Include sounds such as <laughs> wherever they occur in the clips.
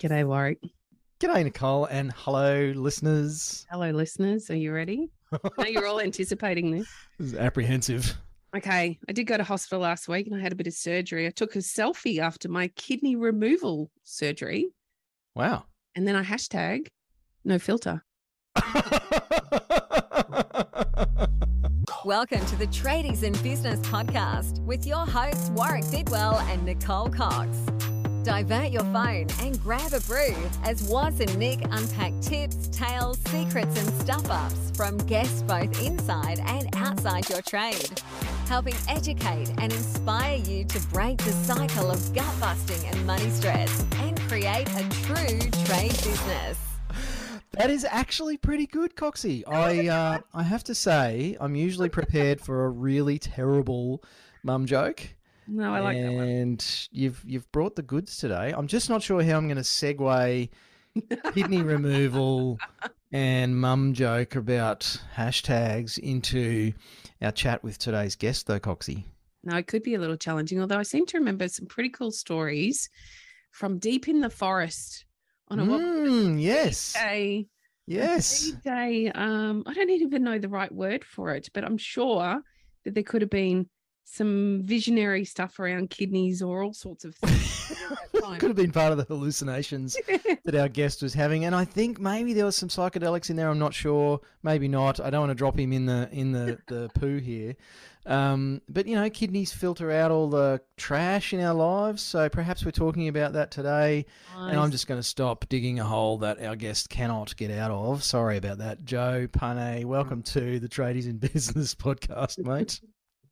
G'day, Warwick. G'day, Nicole, and hello, listeners. Hello, listeners. Are you ready? I know you're all anticipating this. <laughs> This is apprehensive. Okay, I did go to hospital last week and I had a bit of surgery. I took a selfie after my kidney removal surgery, Wow. and then I hashtag no filter. <laughs> Welcome to the Tradies in Business podcast with your hosts Warwick Bidwell and Nicole Cox. Divert your phone and grab a brew as Waz and Nick unpack tips, tales, secrets, and stuff ups from guests both inside and outside your trade, helping educate and inspire you to break the cycle of gut busting and money stress and create a true trade business. That is actually pretty good, Coxie. I uh, I have to say, I'm usually prepared for a really terrible mum joke. No, I like that one. and you've you've brought the goods today. I'm just not sure how I'm going to segue <laughs> kidney removal and mum joke about hashtags into our chat with today's guest, though, Coxie. No, it could be a little challenging, although I seem to remember some pretty cool stories from deep in the forest on a what Mm, yes, day. yes. day. Um, I don't even know the right word for it, but I'm sure that there could have been some visionary stuff around kidneys or all sorts of things. <laughs> at that time. Could have been part of the hallucinations <laughs> that our guest was having, and I think maybe there was some psychedelics in there. I'm not sure, maybe not. I don't want to drop him in the in the the <laughs> poo here, um, but you know, kidneys filter out all the trash in our lives, so perhaps we're talking about that today. And I'm just going to stop digging a hole that our guest cannot get out of. Sorry about that, Joe Pane. Welcome to the Tradies in Business podcast, mate.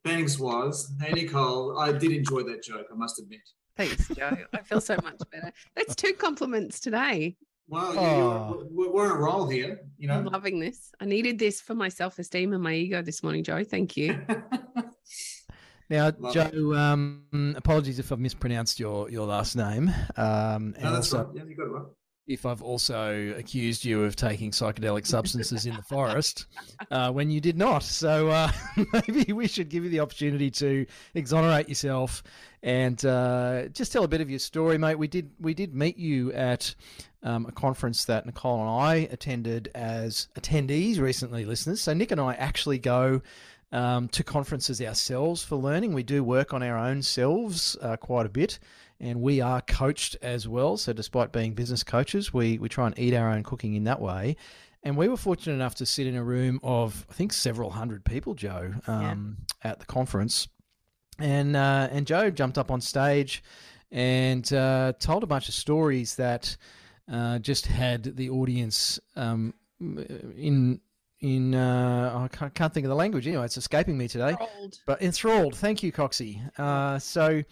Thanks, Waz. Hey, Nicole. I did enjoy that joke, I must admit. Thanks, Joe. I feel so much better. That's two compliments today. Well, Oh. you're, we're, we're on a roll here, you know, I'm know. loving this. I needed this for my self esteem and my ego this morning, Joe. Thank you. <laughs> Now, Love Joe, um, apologies if I've mispronounced your, your last name. Um, and no, that's also, right. Yeah, you got it right. If I've also accused you of taking psychedelic substances in the forest uh, when you did not. So uh, <laughs> maybe we should give you the opportunity to exonerate yourself and uh, just tell a bit of your story, mate. We did we did meet you at um, a conference that Nicole and I attended as attendees recently, listeners. So Nick and I actually go. Um, to conferences ourselves for learning. We do work on our own selves uh, quite a bit and we are coached as well. So, despite being business coaches, we, we try and eat our own cooking in that way. And we were fortunate enough to sit in a room of, I think, several hundred people, Joe, um, at the conference. And, uh, and Joe jumped up on stage and uh, told a bunch of stories that uh, just had the audience um, in. In uh, I can't, think of the language. Anyway, it's escaping me today Old. but enthralled. Thank you, Coxie. Uh, so,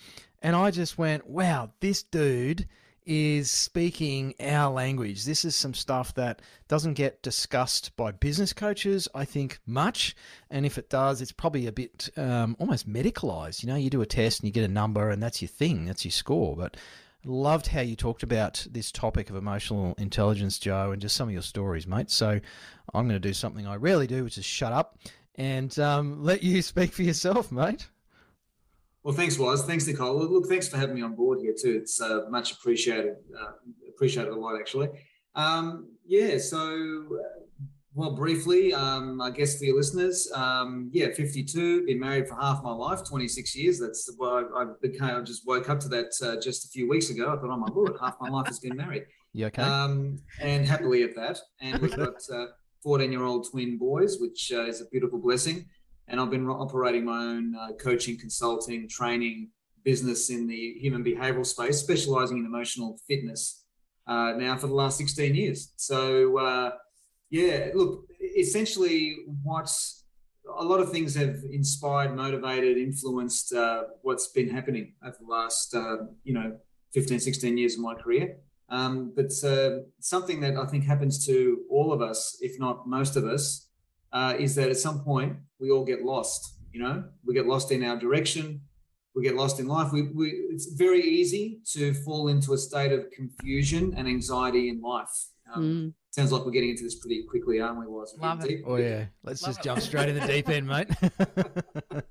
and I just went, wow, this dude is speaking our language. This is some stuff that doesn't get discussed by business coaches, I think, much. And if it does, it's probably a bit um, almost medicalized. You know, you do a test and you get a number, and that's your thing, that's your score. But loved how you talked about this topic of emotional intelligence, Joe, and just some of your stories, mate. So I'm going to do something I rarely do, which is shut up and um, let you <laughs> speak for yourself, mate. Well, thanks, Waz. Thanks, Nicole. Look, thanks for having me on board here too. It's uh, much appreciated. Uh, appreciated a lot, actually. Um, yeah. So, well, briefly, um, I guess for your listeners, um, yeah, 52. Been married for half my life, 26 years. That's well, I, I became. I just woke up to that uh, just a few weeks ago. I thought, oh my lord, half my life has been married. <laughs> You okay? Um, and happily at that. And we've got uh, 14 year old twin boys, which uh, is a beautiful blessing. And I've been operating my own uh, coaching, consulting, training business in the human behavioral space, specializing in emotional fitness uh, now for the last 16 years. So, uh, yeah, look, essentially, what's a lot of things have inspired, motivated, influenced uh, what's been happening over the last, uh, you know, 15, 16 years of my career. Um, but uh, something that I think happens to all of us, if not most of us, uh, is that at some point we all get lost. You know, we get lost in our direction, we get lost in life. We, we, it's very easy to fall into a state of confusion and anxiety in life. Um, Mm. Sounds like we're getting into this pretty quickly, aren't we? Waz Love it. oh yeah, let's Love just it. jump straight in the deep end, mate. <laughs>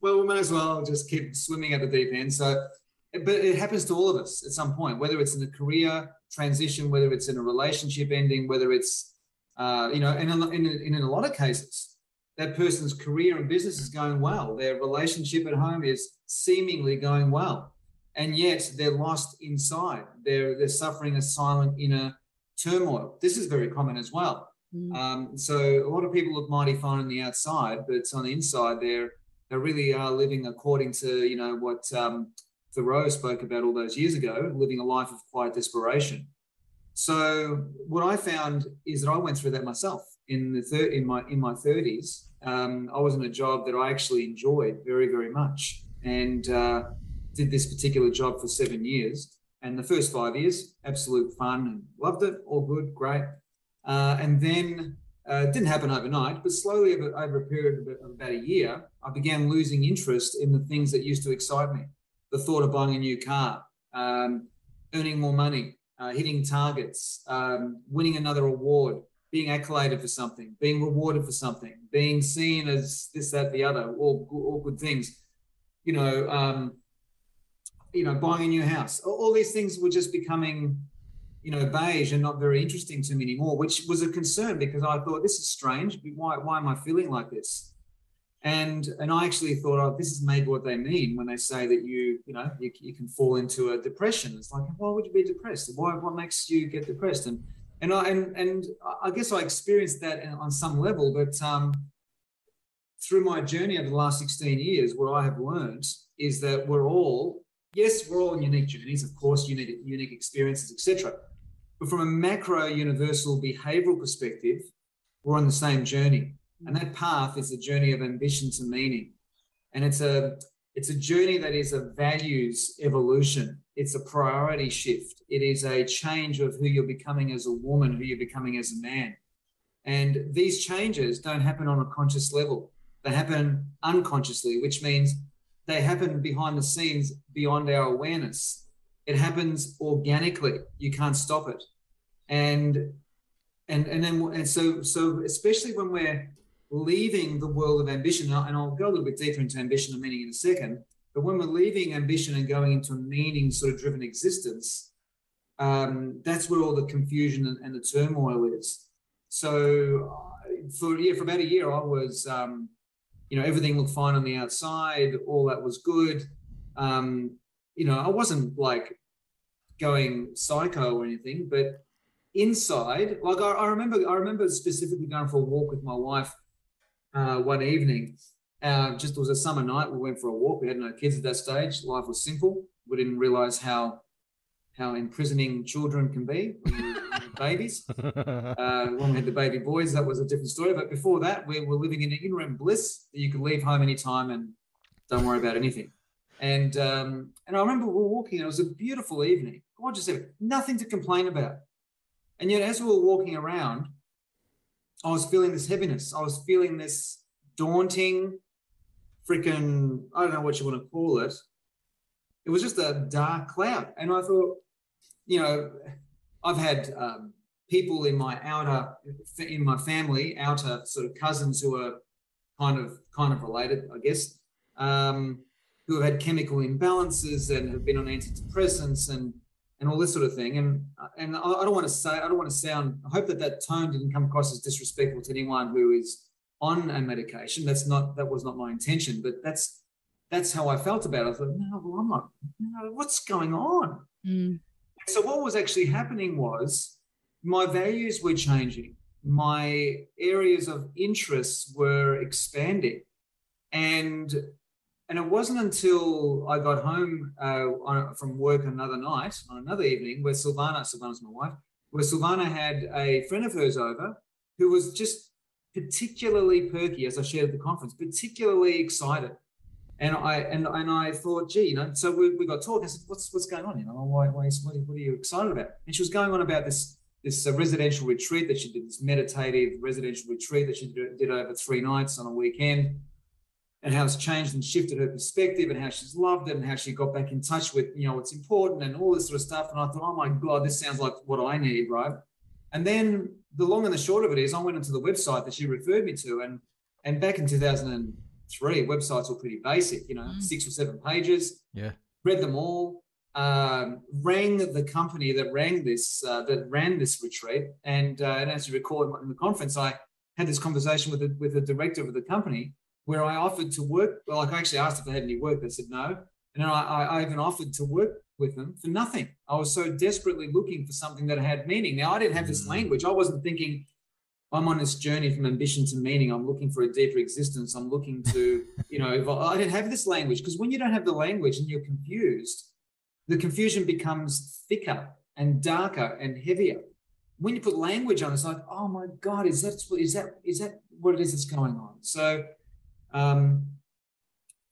Well, we might as well just keep swimming at the deep end. So, but it happens to all of us at some point, whether it's in a career transition, whether it's in a relationship ending, whether it's, uh, you know, and in, in, in a lot of cases, that person's career and business is going well. Their relationship at home is seemingly going well. And yet they're lost inside. They're, they're suffering a silent inner turmoil. This is very common as well. Mm. Um, so a lot of people look mighty fine on the outside, but on the inside, they're they really are living according to you know what um, Thoreau spoke about all those years ago, living a life of quiet desperation. So what I found is that I went through that myself in the thir- in my in my thirties. Um, I was in a job that I actually enjoyed very very much, and uh, did this particular job for seven years. And the first five years, absolute fun and loved it, all good, great. Uh, and then uh, it didn't happen overnight, but slowly over, over a period of about a year, I began losing interest in the things that used to excite me. The thought of buying a new car, um, earning more money, uh, hitting targets, um, winning another award, being accoladed for something, being rewarded for something, being seen as this, that, the other, all, all good things. You know, um, you know, buying a new house. All, all these things were just becoming you know, beige and not very interesting to me anymore, which was a concern because I thought this is strange. Why, why am I feeling like this? And and I actually thought, oh, this is maybe what they mean when they say that you, you know, you, you can fall into a depression. It's like, why would you be depressed? Why what makes you get depressed? And and I and and I guess I experienced that on some level, but um, through my journey over the last 16 years, what I have learned is that we're all, yes, we're all on unique journeys, of course, unique unique experiences, etc. But from a macro universal behavioral perspective, we're on the same journey. Hmm. And that path is a journey of ambition to meaning. And it's a it's a journey that is a values evolution. It's a priority shift. It is a change of who you're becoming as a woman, who you're becoming as a man. And these changes don't happen on a conscious level. They happen unconsciously, which means they happen behind the scenes beyond our awareness. It happens organically. You can't stop it and and and then and so so especially when we're leaving the world of ambition and I'll go a little bit deeper into ambition and meaning in a second but when we're leaving ambition and going into a meaning sort of driven existence um, that's where all the confusion and, and the turmoil is so for yeah for about a year i was um, you know everything looked fine on the outside all that was good um, you know i wasn't like going psycho or anything but inside, like I, I, remember, I remember specifically going for a walk with my wife uh, one evening. Uh, just it was a summer night. We went for a walk. We had no kids at that stage. Life was simple. We didn't realize how how imprisoning children can be babies. <laughs> Uh, when we had the baby boys, that was a different story. But before that, we were living in an interim bliss that you could leave home anytime and don't worry about anything. And um, and I remember we were walking, and it was a beautiful evening, gorgeous evening, nothing to complain about. And yet, as we were walking around, I was feeling this heaviness. I was feeling this daunting, freaking, I don't know what you want to call it. It was just a dark cloud. And I thought, you know, I've had um, people in my outer, in my family, outer sort of cousins who are kind of, kind of related, I guess, um, who have had chemical imbalances and have been on antidepressants and and all this sort of thing. And and I, don't want to say I don't want to sound. I hope that that tone didn't come across as disrespectful to anyone who is on a medication. That's not that was not my intention, but that's that's how I felt about it. I thought, no, well, I'm not. No, what's going on? Mm. So what was actually happening was my values were changing. My areas of interest were expanding, and and it wasn't until I got home uh, on, from work another night, on another evening, where Silvana, Silvana's my wife, where Silvana had a friend of hers over who was just particularly perky, as I shared at the conference, particularly excited. And I and, and I thought, gee, you know, so we, we got talking. I said, what's what's going on? You know, why, why what, are you excited about? And she was going on about this this uh, residential retreat that she did, this meditative residential retreat that she did, did over three nights on a weekend and how it's changed and shifted her perspective and how she's loved it and how she got back in touch with you know what's important and all this sort of stuff and i thought oh my god this sounds like what i need right and then the long and the short of it is i went into the website that she referred me to and and back in 2003 websites were pretty basic you know mm. six or seven pages yeah read them all um, rang the company that rang this uh, that ran this retreat, and, uh, and as you recall in the conference, I had this conversation with the, with the director of the company where I offered to work. Well, I actually asked if they had any work. They said no, and I, I even offered to work with them for nothing. I was so desperately looking for something that had meaning. Now I didn't have this mm. language. I wasn't thinking I'm on this journey from ambition to meaning. I'm looking for a deeper existence. I'm looking to, <laughs> you know, evolve. I didn't have this language because when you don't have the language and you're confused, the confusion becomes thicker and darker and heavier. When you put language on, it's like, oh my God, is that is that is that what it is that's going on? So, um,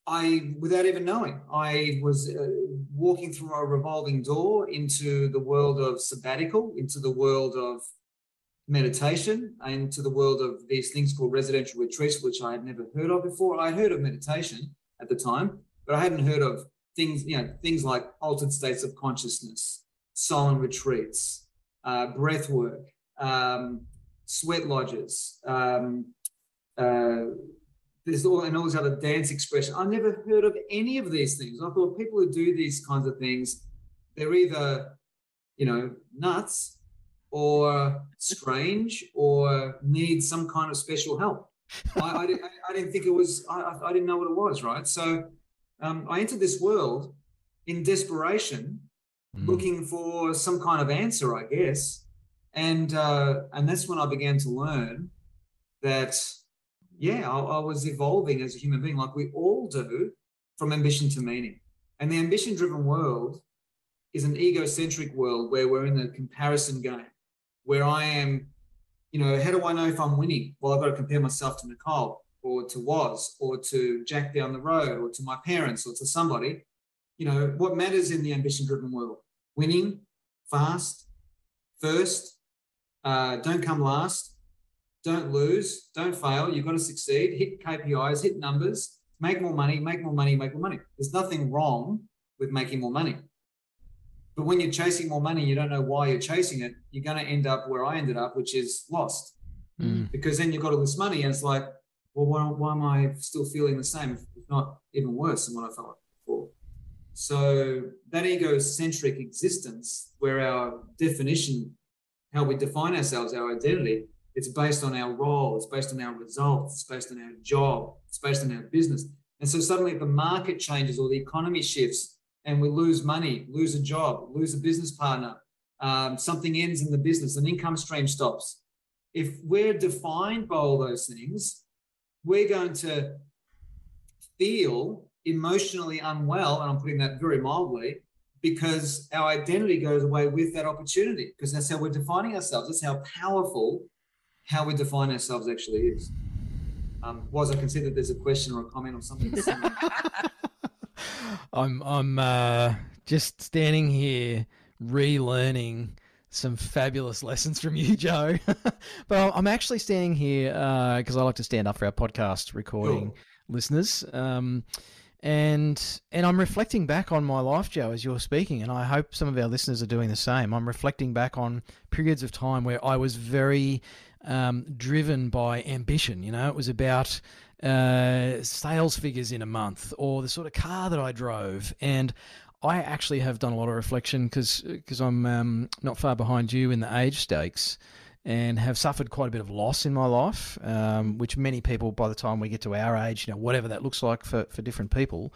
I, without even knowing, I was uh, walking through a revolving door into the world of sabbatical, into the world of meditation, into the world of these things called residential retreats, which I had never heard of before. I heard of meditation at the time, but I hadn't heard of things, you know, things like altered states of consciousness, silent retreats, uh, breath work, um, sweat lodges, um, uh, there's all and all these other dance expressions. I never heard of any of these things. I thought people who do these kinds of things, they're either, you know, nuts or strange or need some kind of special help. I, I, I, didn't think it was, I, I didn't know what it was, right? So um, I entered this world in desperation, mm. looking for some kind of answer, I guess. And, uh, and that's when I began to learn that yeah, I, I was evolving as a human being, like we all do, from ambition to meaning. And the ambition driven world is an egocentric world where we're in a comparison game, where I am, you know, how do I know if I'm winning? Well, I've got to compare myself to Nicole or to Waz or to Jack down the road or to my parents or to somebody. You know, what matters in the ambition driven world? Winning, fast, first, uh, don't come last, don't lose, don't fail. You've got to succeed, hit KPIs, hit numbers, make more money, make more money, make more money. There's nothing wrong with making more money. But when you're chasing more money, you don't know why you're chasing it, you're going to end up where I ended up, which is lost. Mm. Because then you've got all this money and it's like, well, why, why am I still feeling the same, if not even worse than what I felt before? So that egocentric existence, where our definition, how we define ourselves, our identity, it's based on our role, it's based on our results, it's based on our job, it's based on our business. And so suddenly the market changes or the economy shifts and we lose money, lose a job, lose a business partner, um, something ends in the business, an income stream stops. If we're defined by all those things, we're going to feel emotionally unwell, and I'm putting that very mildly, because our identity goes away with that opportunity, because that's how we're defining ourselves. That's how powerful how we define ourselves actually is. Um, was I consider there's a question or a comment or something? <laughs> I'm I'm uh, just standing here relearning some fabulous lessons from you, <laughs> Joe. but I'm actually standing here because uh, I like to stand up for our podcast recording listeners. Um, and and I'm reflecting back on my life, Joe, as you're speaking, and I hope some of our listeners are doing the same. I'm reflecting back on periods of time where I was very um, driven by ambition. You know, it was about uh, sales figures in a month or the sort of car that I drove. And I actually have done a lot of reflection because I'm um, not far behind you in the age stakes and have suffered quite a bit of loss in my life, um, which many people, by the time we get to our age, you know, whatever that looks like for, for different people,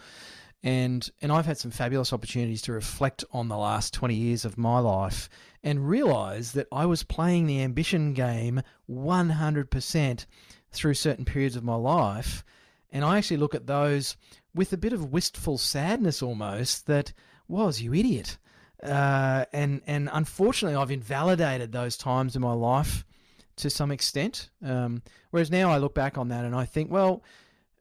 and and I've had some fabulous opportunities to reflect on the last 20 years of my life and realize that I was playing the ambition game 100% through certain periods of my life and I actually look at those with a bit of wistful sadness almost that was you idiot uh, and and unfortunately I've invalidated those times in my life to some extent um, whereas now I look back on that and I think well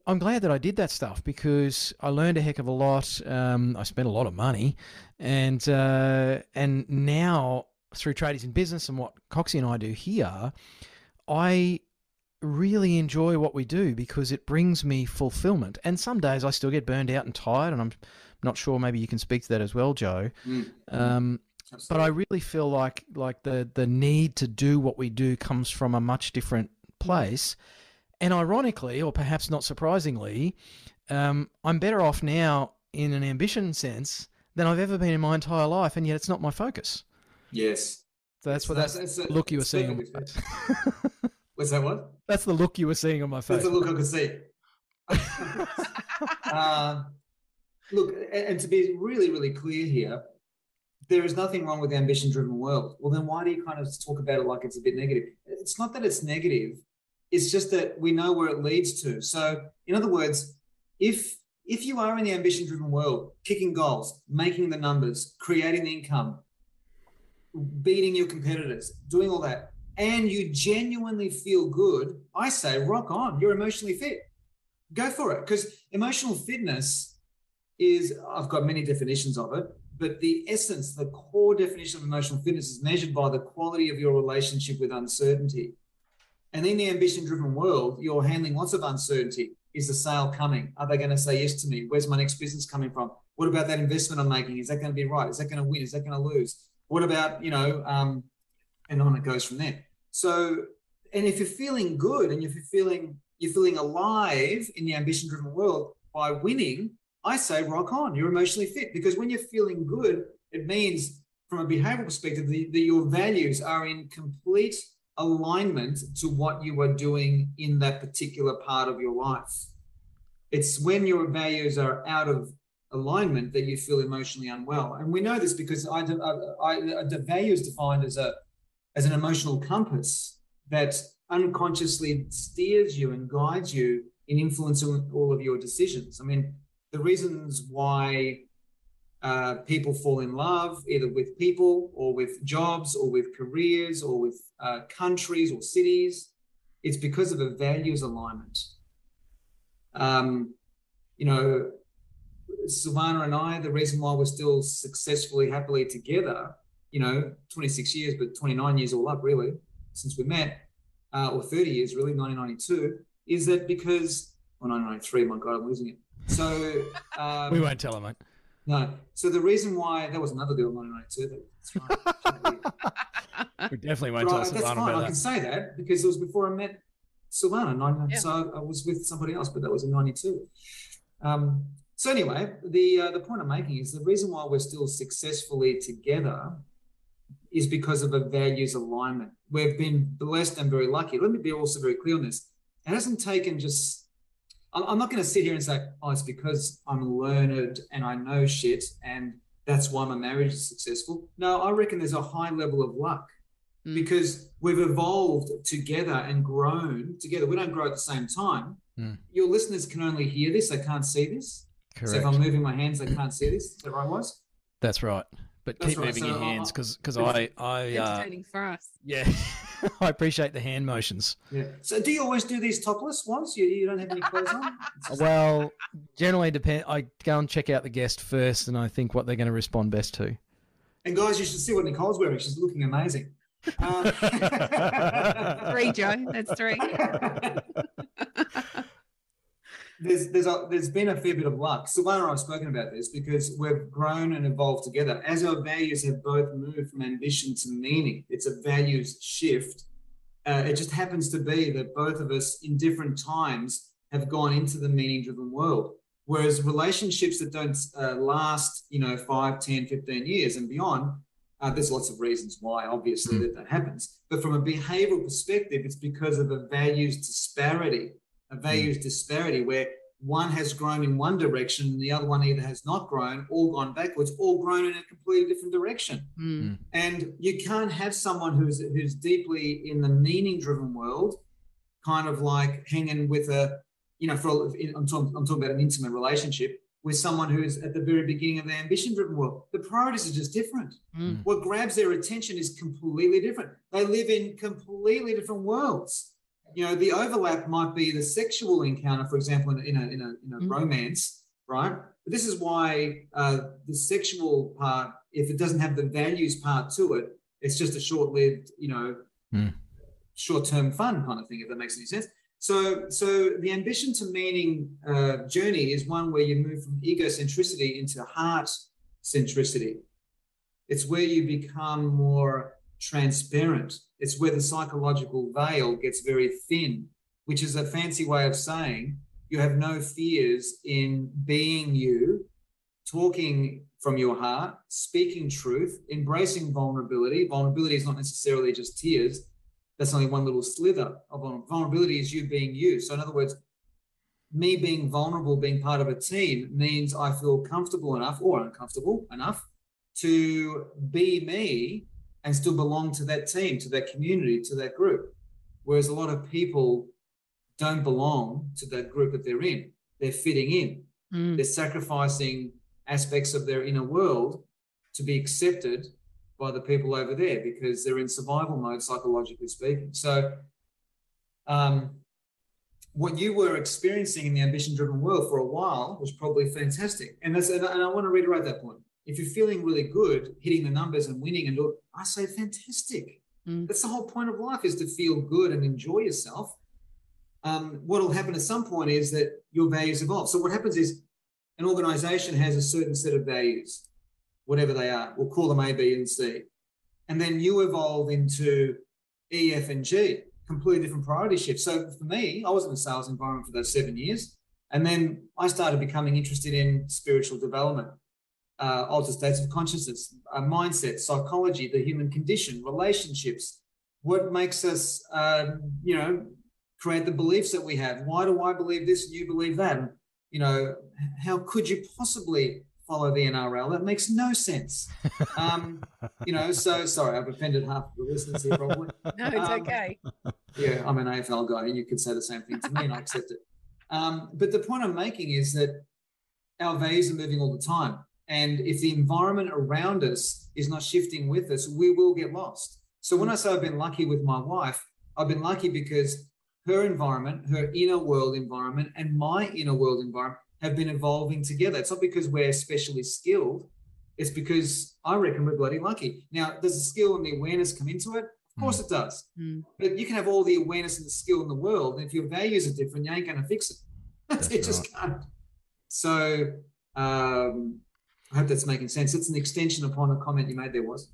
I'm glad that I did that stuff because I learned a heck of a lot. Um, I spent a lot of money, and uh, and now through tradies in business and what Coxie and I do here, I really enjoy what we do because it brings me fulfillment. And some days I still get burned out and tired, and I'm not sure. Maybe you can speak to that as well, Joe. Mm. Um, but I really feel like like the the need to do what we do comes from a much different place. And ironically, or perhaps not surprisingly, um, I'm better off now in an ambition sense than I've ever been in my entire life, and yet it's not my focus. Yes. So that's what that's, that's, the look you were seeing <laughs> on my perfect. face. What's that what? that's the look you were seeing on my face. That's the look I could see. uh, <laughs> look, and, and to be really, really clear here, there is nothing wrong with the ambition driven world. Well, then why do you kind of talk about it like it's a bit negative? It's not that it's negative, it's just that we know where it leads to. So, in other words, if if you are in the ambition driven world, kicking goals, making the numbers, creating the income, beating your competitors, doing all that, and you genuinely feel good, I say rock on. You're emotionally fit. Go for it. Because emotional fitness is, I've got many definitions of it, but the essence, the core definition of emotional fitness is measured by the quality of your relationship with uncertainty. And in the ambition driven world, you're handling lots of uncertainty. Is the sale coming? Are they going to say yes to me? Where's my next business coming from? What about that investment I'm making? Is that going to be right? Is that going to win? Is that going to lose? What about, you know, um, and on it goes from there. So, and if you're feeling good and if you're feeling you're feeling alive in the ambition driven world by winning, I say rock on. You're emotionally fit because when you're feeling good, it means from a behavioral perspective that, that your values are in complete alignment to what you are doing in that particular part of your life. It's when your values are out of alignment that you feel emotionally unwell. And we know this because I, I, I, the value is defined as a as an emotional compass that unconsciously steers you and guides you in influencing all of your decisions. I mean, the reasons why uh, people fall in love either with people or with jobs or with careers or with uh, countries or cities, it's because of a values alignment. Um, you know, Silvana and I, the reason why we're still successfully, happily together, you know, 26 years, but 29 years all up, really, since we met, uh, or 30 years, really, 1992, is that because, well, 1993, my God, I'm losing it. So, um, we won't tell her, mate. No. So the reason why that was another girl, 1992. That's right. <laughs> we definitely won't tell I, Silvana That's fine. about I that. can say that because it was before I met Silvana. Nine, Yeah. So I was with somebody else, but that was in '92. Um, so anyway, the uh, the point I'm making is the reason why we're still successfully together is because of a values alignment. We've been blessed and very lucky. Let me be also very clear on this. It hasn't taken just I'm not going to sit here and say, oh, it's because I'm learned and I know shit and that's why my marriage is successful. No, I reckon there's a high level of luck Mm. because we've evolved together and grown together. We don't grow at the same time. Mm. Your listeners can only hear this, they can't see this. So if I'm moving my hands, they can't see this. Is that right, Waz? That's right. But That's keep right. moving So your hands because because I- I I uh, for us. yeah <laughs> I appreciate the hand motions. Yeah. So do you always do these topless ones? You, you don't have any clothes on? Well, generally depend. I go and check out the guest first, and I think what they're going to respond best to. And guys, you should see what Nicole's wearing. She's looking amazing. Um, <laughs> Three, Joe. That's three. <laughs> there's there's a, there's been a fair bit of luck. Silvana and I have spoken about this because we've grown and evolved together. As our values have both moved from ambition to meaning, it's a values shift. Uh, it just happens to be that both of us, in different times, have gone into the meaning-driven world. Whereas relationships that don't uh, last, you know, 5, 10, 15 years and beyond, uh, there's lots of reasons why, obviously, that that happens. But from a behavioral perspective, it's because of a values disparity, a values disparity where one has grown in one direction and the other one either has not grown or gone backwards or grown in a completely different direction. Mm. And you can't have someone who's who's deeply in the meaning-driven world, kind of like hanging with a, you know, for I'm talking, I'm talking about an intimate relationship with someone who's at the very beginning of the ambition-driven world. The priorities are just different. Mm. What grabs their attention is completely different. They live in completely different worlds. You know, the overlap might be the sexual encounter, for example, in a in a, in a, in a Mhm. romance, right? But this is why uh, the sexual part, if it doesn't have the values part to it, it's just a short-lived, you know, Mm. short-term fun kind of thing. If that makes any sense. So, so the ambition to meaning uh, journey is one where you move from egocentricity into heart centricity. It's where you become more transparent. It's where the psychological veil gets very thin, which is a fancy way of saying you have no fears in being you, talking from your heart, speaking truth, embracing vulnerability. Vulnerability is not necessarily just tears. That's only one little slither of vulnerability is you being you. So in other words, me being vulnerable, being part of a team means I feel comfortable enough or uncomfortable enough to be me and still belong to that team, to that community, to that group. Whereas a lot of people don't belong to that group that they're in. They're fitting in. Mm. They're sacrificing aspects of their inner world to be accepted by the people over there because they're in survival mode, psychologically speaking. So, um, what you were experiencing in the ambition driven world for a while was probably fantastic. And that's and I want to reiterate that point. If you're feeling really good, hitting the numbers and winning and all, I say fantastic. Mm. That's the whole point of life is to feel good and enjoy yourself. Um, what will happen at some point is that your values evolve. So what happens is an organization has a certain set of values, whatever they are. We'll call them A, B, and C. And then you evolve into E, F, and G, completely different priority shifts. So for me, I was in a sales environment for those seven years. And then I started becoming interested in spiritual development, uh, altered states of consciousness, uh, mindset, psychology, the human condition, relationships, what makes us, uh, you know, create the beliefs that we have. Why do I believe this and you believe that? And you know, how could you possibly follow the NRL? That makes no sense. Um, you know, so sorry, I've offended half of the listeners here probably. <laughs> No, it's um, okay. Yeah, I'm an AFL guy, and you could say the same thing to me, and I accept it. Um, but the point I'm making is that our values are moving all the time. And if the environment around us is not shifting with us, we will get lost. So when I say I've been lucky with my wife, I've been lucky because her environment, her inner world environment, and my inner world environment have been evolving together. It's not because we're especially skilled, it's because I reckon we're bloody lucky. Now, does the skill and the awareness come into it? Of course mm. it does. Mm. But you can have all the awareness and the skill in the world, and if your values are different, you ain't going to fix it. <laughs> It right. just can't. So um, I hope that's making sense. It's an extension upon a comment you made there was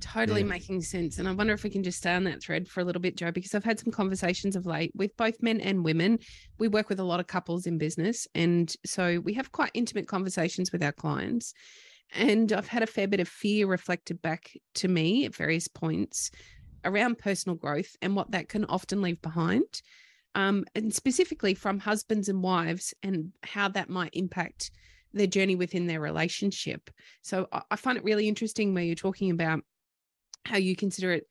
totally yeah. making sense. And I wonder if we can just stay on that thread for a little bit, Joe, because I've had some conversations of late with both men and women. We work with a lot of couples in business. And so we have quite intimate conversations with our clients. And I've had a fair bit of fear reflected back to me at various points around personal growth and what that can often leave behind. Um, and specifically from husbands and wives and how that might impact their journey within their relationship. So I find it really interesting where you're talking about how you consider it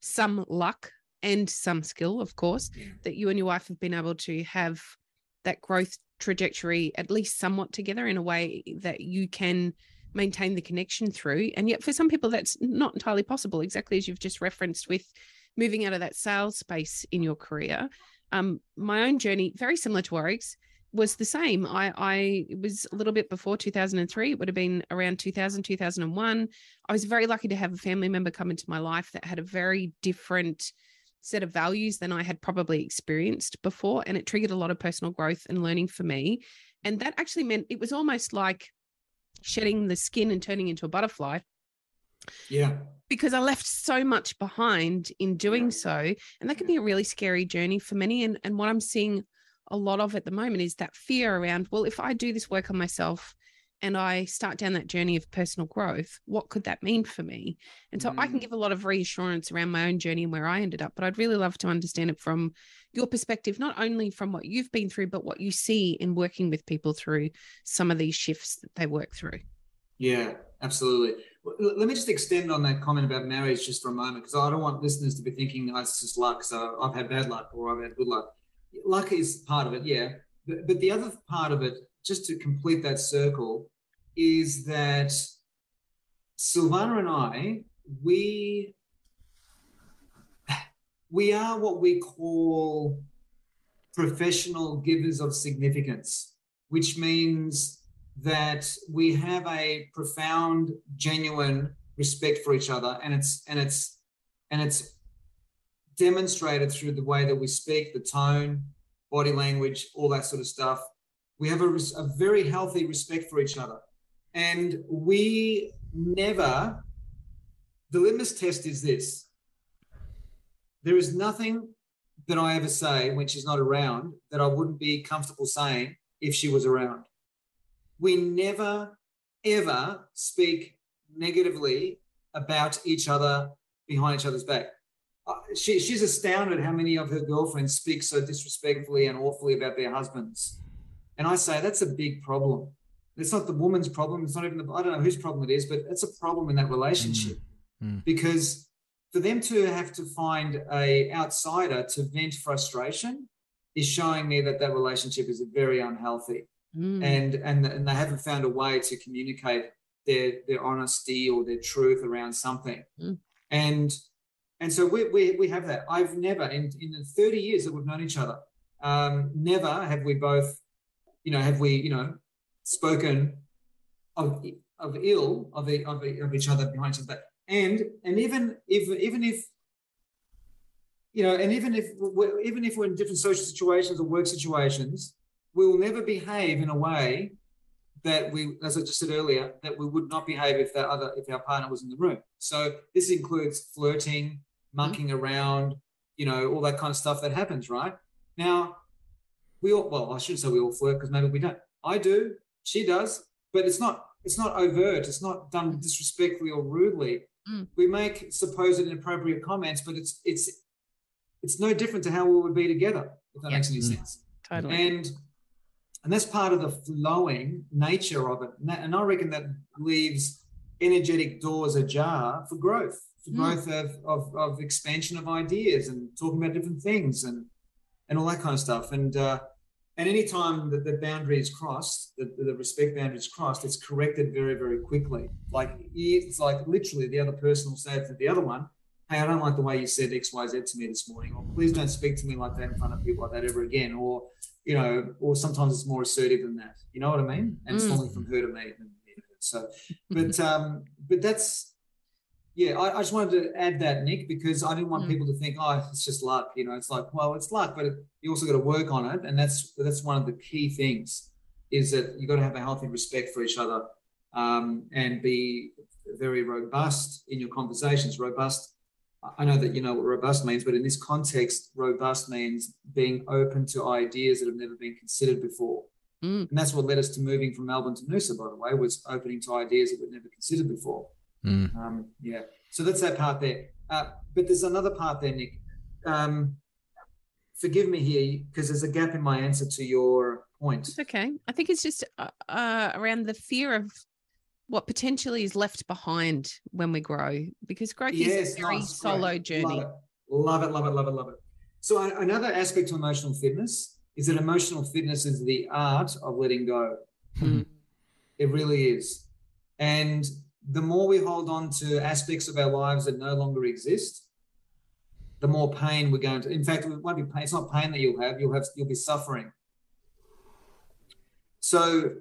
some luck and some skill, of course, yeah. that you and your wife have been able to have that growth trajectory at least somewhat together in a way that you can maintain the connection through. And yet, for some people, that's not entirely possible, exactly as you've just referenced with moving out of that sales space in your career. Um, my own journey, very similar to Warwick's, was the same. I, I was a little bit before 2003. It would have been around 2000, 2001. I was very lucky to have a family member come into my life that had a very different set of values than I had probably experienced before. And it triggered a lot of personal growth and learning for me. And that actually meant it was almost like shedding the skin and turning into a butterfly. Yeah. Because I left so much behind in doing so. And that can be a really scary journey for many. And, and what I'm seeing a lot of at the moment is that fear around, well, if I do this work on myself and I start down that journey of personal growth, what could that mean for me? And so mm. I can mm. give a lot of reassurance around my own journey and where I ended up, but I'd really love to understand it from your perspective, not only from what you've been through, but what you see in working with people through some of these shifts that they work through. Yeah, absolutely. Let me just extend on that comment about marriage just for a moment, because I don't want listeners to be thinking oh, it's just luck. So I've had bad luck or I've had good luck luck is part of it, yeah. But, but the other part of it, just to complete that circle, is that Silvana and I, we we are what we call professional givers of significance, which means that we have a profound, genuine respect for each other, and it's and it's and it's demonstrated through the way that we speak, the tone, body language, all that sort of stuff. We have a, a very healthy respect for each other. And we never, the litmus test is this there is nothing that I ever say when she's not around that I wouldn't be comfortable saying if she was around. We never, ever speak negatively about each other behind each other's back. Uh, she, she's astounded how many of her girlfriends speak so disrespectfully and awfully about their husbands. And I say that's a big problem. It's not the woman's problem. It's not even the, I don't know whose problem it is, but it's a problem in that relationship Mm. Mm. because for them to have to find a outsider to vent frustration is showing me that that relationship is very unhealthy Mm. and and and they haven't found a way to communicate their their honesty or their truth around something Mm. and and so we, we we have that i've never in in the 30 years that we've known each other um never have we both you know have we you know spoken of of ill of, of, of each other behind each other and and even if even if you know and even if we're, even if we're in different social situations or work situations we will never behave in a way that we, as I just said earlier, that we would not behave if that other if our partner was in the room. So this includes flirting, monkeying around, you know, all that kind of stuff that happens, right? Now, we all well, I shouldn't say we all flirt because maybe we don't. I do, she does, but it's not it's not overt, it's not done disrespectfully or rudely. Mm. We make supposed inappropriate comments, but it's it's it's no different to how we would be together, if that Yeah. makes any Mm. sense totally. and and that's part of the flowing nature of it and, that, and i reckon that leaves energetic doors ajar for growth for Mm. growth of, of of expansion of ideas and talking about different things and and all that kind of stuff and uh and anytime that the boundary is crossed the, the respect boundary is crossed it's corrected very very quickly like it's like literally the other person will say to the other one hey, I don't like the way you said X, Y, Z to me this morning, or please don't speak to me like that in front of people like that ever again, or you know, or sometimes it's more assertive than that. You know what I mean? And it's Mm. only from her to me. and me to her. So, but um, but that's yeah. I, I just wanted to add that, Nick, because I didn't want Mm. people to think, oh, it's just luck. You know, it's like, well, it's luck, but it, you also got to work on it, and that's that's one of the key things is that you got to have a healthy respect for each other um, and be very robust in your conversations. Robust I know that you know what robust means, but in this context, robust means being open to ideas that have never been considered before. Mm. And that's what led us to moving from Melbourne to Noosa, by the way, was opening to ideas that we'd never considered before. Mm. Um, yeah. So that's that part there. Uh, but there's another part there, Nick. Um, forgive me here because there's a gap in my answer to your point. It's okay. I think it's just uh, uh, around the fear of what potentially is left behind when we grow, because growth is a very nice, solo great. journey. Love it. love it, love it, love it, love it. So another aspect to emotional fitness is that emotional fitness is the art of letting go. Mm. It really is. And the more we hold on to aspects of our lives that no longer exist, the more pain we're going to. In fact, it won't be pain. It's not pain that you'll have. You'll have. You'll be suffering. So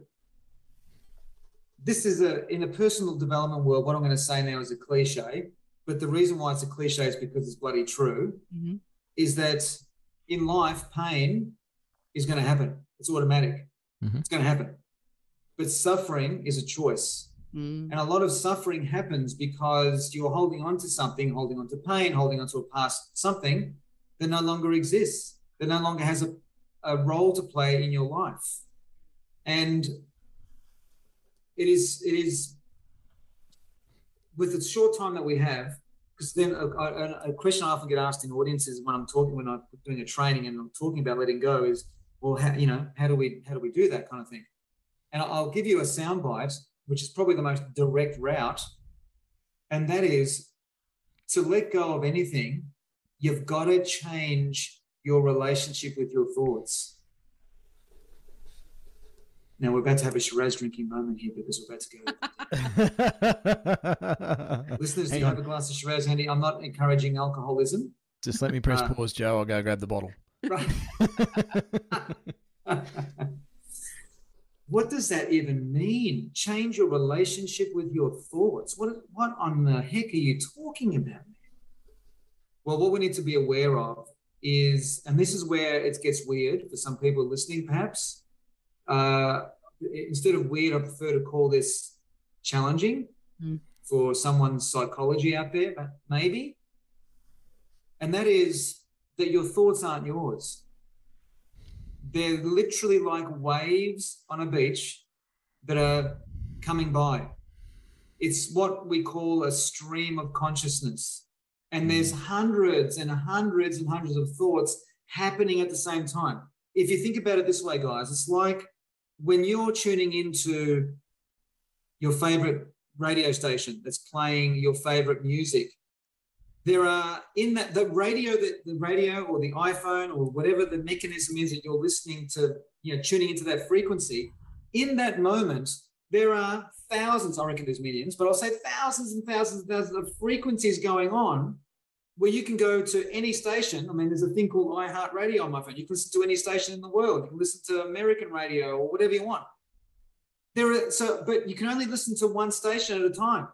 this is a in a personal development world. What I'm going to say now is a cliche, but the reason why it's a cliche is because it's bloody true. Mhm. Is that in life, pain is going to happen. It's automatic. Mhm. It's going to happen. But suffering is a choice. Mm. And a lot of suffering happens because you're holding on to something, holding on to pain, holding on to a past something that no longer exists, that no longer has a, a role to play in your life. And it is, it is with the short time that we have, because then a, a, a question I often get asked in audiences when I'm talking, when I'm doing a training and I'm talking about letting go is, well, how, you know, how do we, how do we do that kind of thing? And I'll give you a soundbite which is probably the most direct route. And that is to let go of anything, you've got to change your relationship with your thoughts. Now we're about to have a Shiraz drinking moment here because we're about to go. <laughs> Listeners, do Hang you have a glass of Shiraz handy? I'm not encouraging alcoholism. Just let me press Uh, pause, Joe. I'll go grab the bottle. Right. <laughs> what does that even mean? Change your relationship with your thoughts. What, what on the heck are you talking about? Well, what we need to be aware of is, and this is where it gets weird for some people listening, perhaps. Uh, instead of weird, I prefer to call this challenging Mm. for someone's psychology out there, but maybe. And that is that your thoughts aren't yours. They're literally like waves on a beach that are coming by. It's what we call a stream of consciousness. And there's hundreds and hundreds and hundreds of thoughts happening at the same time. If you think about it this way, guys, it's like when you're tuning into your favorite radio station that's playing your favorite music, there are in that the radio that the radio or the iphone or whatever the mechanism is that you're listening to you know tuning into that frequency in that moment there are thousands i reckon there's millions but i'll say thousands and thousands and thousands of frequencies going on where you can go to any station. I mean there's a thing called iheartradio on my phone. You can listen to any station in the world. You can listen to american radio or whatever you want. There are so but you can only listen to one station at a time.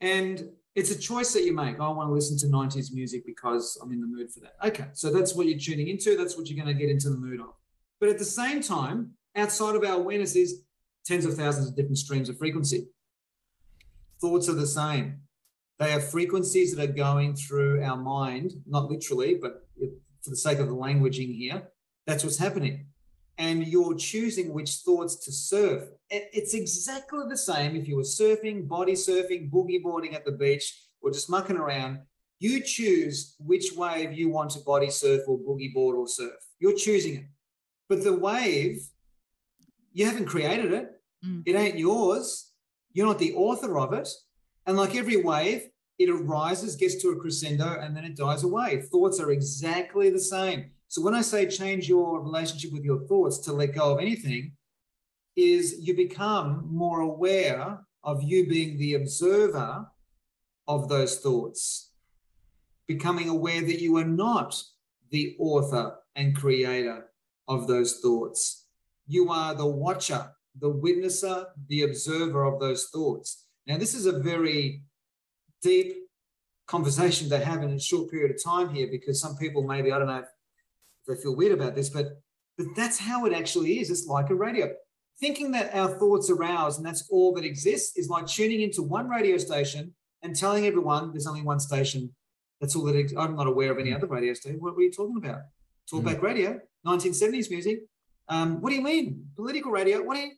And it's a choice that you make. I want to listen to 90s music because I'm in the mood for that. Okay, so that's what you're tuning into. That's what you're going to get into the mood of. But at the same time, outside of our awareness is tens of thousands of different streams of frequency. Thoughts are the same. They are frequencies that are going through our mind, not literally, but for the sake of the languaging here, that's what's happening and you're choosing which thoughts to surf. It's exactly the same if you were surfing, body surfing, boogie boarding at the beach, or just mucking around. You choose which wave you want to body surf or boogie board or surf. You're choosing it. But the wave, you haven't created it. Mm. It ain't yours. You're not the author of it. And like every wave, it arises, gets to a crescendo, and then it dies away. Thoughts are exactly the same. So when I say change your relationship with your thoughts to let go of anything, is you become more aware of you being the observer of those thoughts, becoming aware that you are not the author and creator of those thoughts. You are the watcher, the witnesser, the observer of those thoughts. Now, this is a very deep conversation to have in a short period of time here because some people maybe, I don't know, they feel weird about this, but but that's how it actually is. It's like a radio. Thinking that our thoughts are ours and that's all that exists is like tuning into one radio station and telling everyone there's only one station. That's all that ex- I'm not aware of any other radio station. What were you talking about? Talkback mm. radio, 1970s music. Um, what do you mean? Political radio? What do you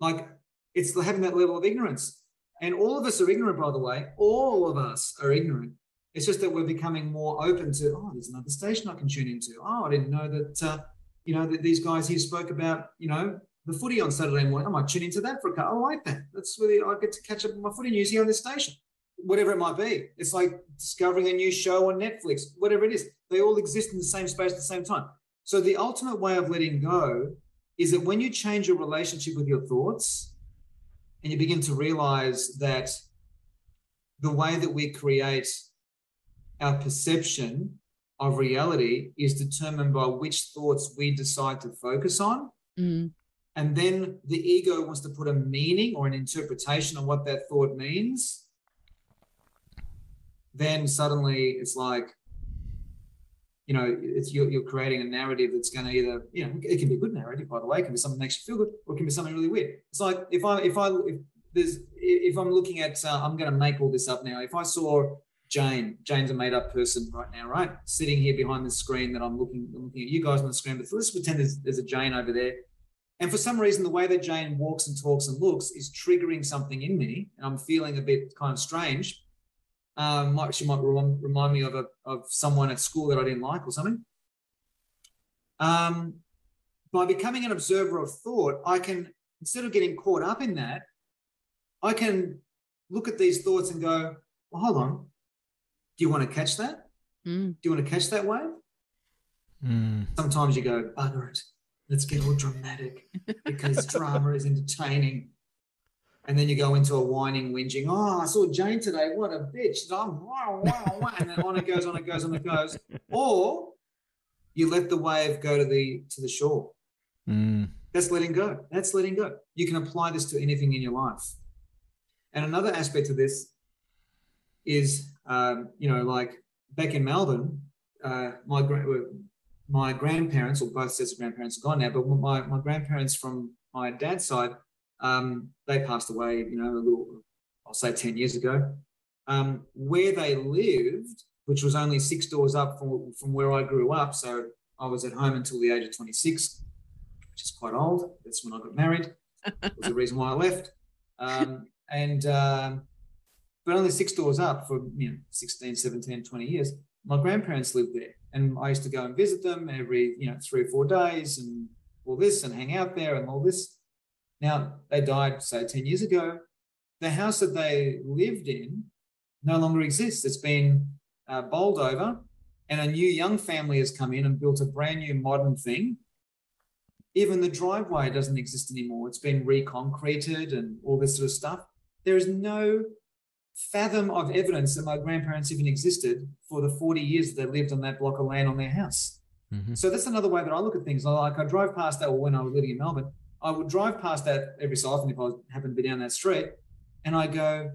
like? It's having that level of ignorance. And all of us are ignorant, by the way. All of us are ignorant. It's just that we're becoming more open to, oh, there's another station I can tune into. Oh, I didn't know that, uh, you know, that these guys here spoke about, you know, the footy on Saturday morning. I might tune into that for a car. I like that. That's really, I get to catch up with my footy news here on this station, whatever it might be. It's like discovering a new show on Netflix, whatever it is. They all exist in the same space at the same time. So the ultimate way of letting go is that when you change your relationship with your thoughts and you begin to realize that the way that we create our perception of reality is determined by which thoughts we decide to focus on. Mm. And then the ego wants to put a meaning or an interpretation on what that thought means. Then suddenly it's like, you know, it's you're, you're creating a narrative that's going to either, you know, it can be a good narrative, by the way, it can be something that makes you feel good, or it can be something really weird. It's like if I, if I, if there's, if I'm looking at, uh, I'm going to make all this up now. If I saw Jane. Jane's a made up person right now, right? Sitting here behind the screen that I'm looking, I'm looking at you guys on the screen, but let's pretend there's, there's a Jane over there. And for some reason, the way that Jane walks and talks and looks is triggering something in me, and I'm feeling a bit kind of strange. Um, might, she might remind me of a, of someone at school that I didn't like or something. Um, by becoming an observer of thought, I can instead of getting caught up in that, I can look at these thoughts and go, well, hold on, do you want to catch that? Mm. Do you want to catch that wave? Mm. Sometimes you go, bugger it. Let's get all dramatic <laughs> because drama is entertaining. And then you go into a whining, whinging. Oh, I saw Jane today. What a bitch. Oh, wow, wow, wow. And then on it goes, on it goes, on it goes. Or you let the wave go to the to the shore. Mm. That's letting go. That's letting go. You can apply this to anything in your life. And another aspect of this is um, you know, like back in Melbourne, uh, my my grandparents, or both sets of grandparents, are gone now. But my my grandparents from my dad's side, um, they passed away. You know, a little, I'll say ten years ago. Um, where they lived, which was only six doors up from from where I grew up, so I was at home until the age of twenty six, which is quite old. That's when I got married. was the reason why I left. Um, and um, but only six doors up for you know 16, 17, 20 years. My grandparents lived there, and I used to go and visit them every you know three or four days, and all this, and hang out there, and all this. Now they died, say, ten years ago. The house that they lived in no longer exists. It's been uh, bowled over, and a new young family has come in and built a brand new modern thing. Even the driveway doesn't exist anymore. It's been reconcreted and all this sort of stuff. There is no fathom of evidence that my grandparents even existed for the 40 years that they lived on that block of land on their house. Mm-hmm. So that's another way that I look at things. Like I drove past that when I was living in Melbourne. I would drive past that every so often if I happened to be down that street, and I go,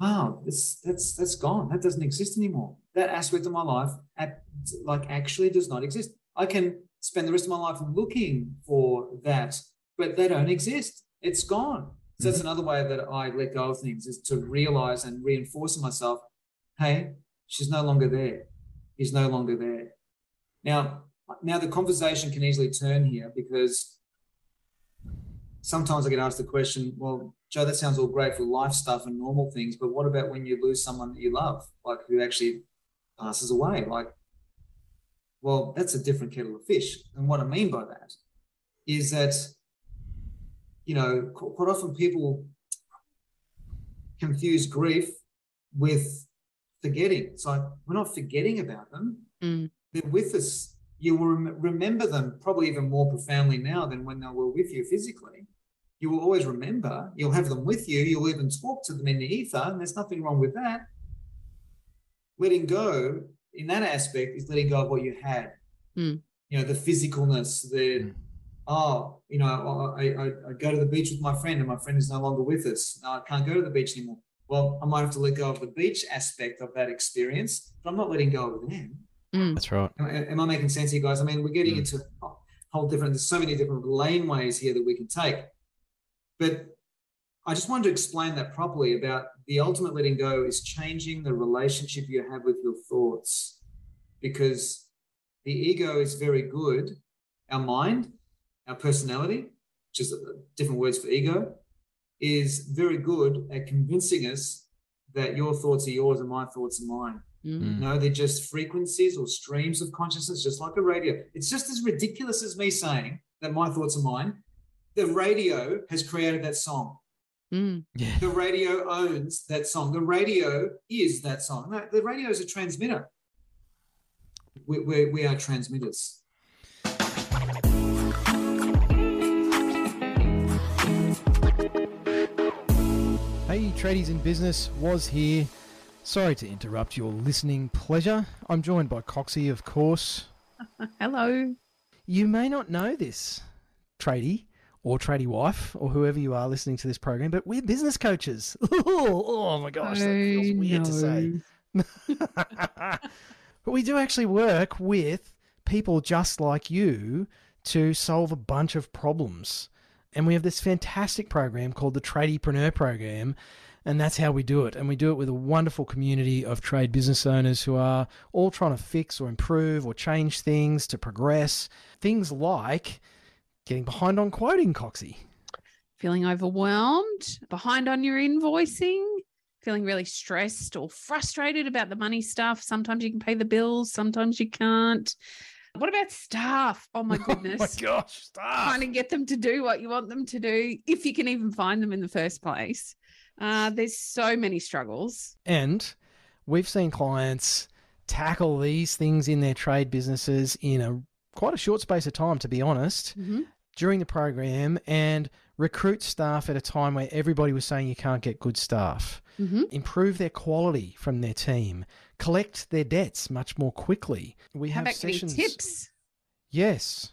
"Wow, that's that's that's gone. That doesn't exist anymore. That aspect of my life, at, like, actually does not exist. I can spend the rest of my life looking for that, but they don't exist. It's gone. So that's mm-hmm. another way that I let go of things is to realize and reinforce in myself, hey, she's no longer there. He's no longer there. Now, now the conversation can easily turn here because sometimes I get asked the question, well, Joe, that sounds all great for life stuff and normal things, but what about when you lose someone that you love, like who actually passes away? Like, well, that's a different kettle of fish. And what I mean by that is that, you know, quite often people confuse grief with forgetting. It's like we're not forgetting about them. Mm. They're with us. You will rem- remember them probably even more profoundly now than when they were with you physically. You will always remember. You'll have them with you. You'll even talk to them in the ether, and there's nothing wrong with that. Letting go in that aspect is letting go of what you had. Mm. You know, the physicalness, the mm. Oh, you know, I, I, I go to the beach with my friend and my friend is no longer with us. No, I can't go to the beach anymore. Well, I might have to let go of the beach aspect of that experience, but I'm not letting go of them. Mm. That's right. Am, am, I making sense here, guys? I mean, we're getting mm. into a whole different, there's so many different laneways here that we can take. But I just wanted to explain that properly about the ultimate letting go is changing the relationship you have with your thoughts because the ego is very good. Our mind, our personality, which is different words for ego, is very good at convincing us that your thoughts are yours and my thoughts are mine. Mm. No, they're just frequencies or streams of consciousness, just like a radio. It's just as ridiculous as me saying that my thoughts are mine. The radio has created that song. Mm. Yeah. The radio owns that song. The radio is that song. No, the radio is a transmitter. We, we, we are transmitters. Tradies in business Waz here. Sorry to interrupt your listening pleasure. I'm joined by Coxie, of course. <laughs> Hello. You may not know this, tradie or tradie wife or whoever you are listening to this program, but we're business coaches. <laughs> oh, my gosh, that feels oh, weird to say. <laughs> but we do actually work with people just like you to solve a bunch of problems. And we have this fantastic program called the Tradiepreneur Program and that's how we do it. And we do it with a wonderful community of trade business owners who are all trying to fix or improve or change things to progress. Things like getting behind on quoting, Coxie. Feeling overwhelmed, behind on your invoicing, feeling really stressed or frustrated about the money stuff. Sometimes you can pay the bills, sometimes you can't. What about staff? Oh my goodness. <laughs> oh my gosh, staff. Trying to get them to do what you want them to do, if you can even find them in the first place. Uh, there's so many struggles. And we've seen clients tackle these things in their trade businesses in a quite a short space of time, to be honest, mm-hmm. during the program and recruit staff at a time where everybody was saying you can't get good staff, mm-hmm. improve their quality from their team, collect their debts much more quickly. We How have sessions. tips. Yes.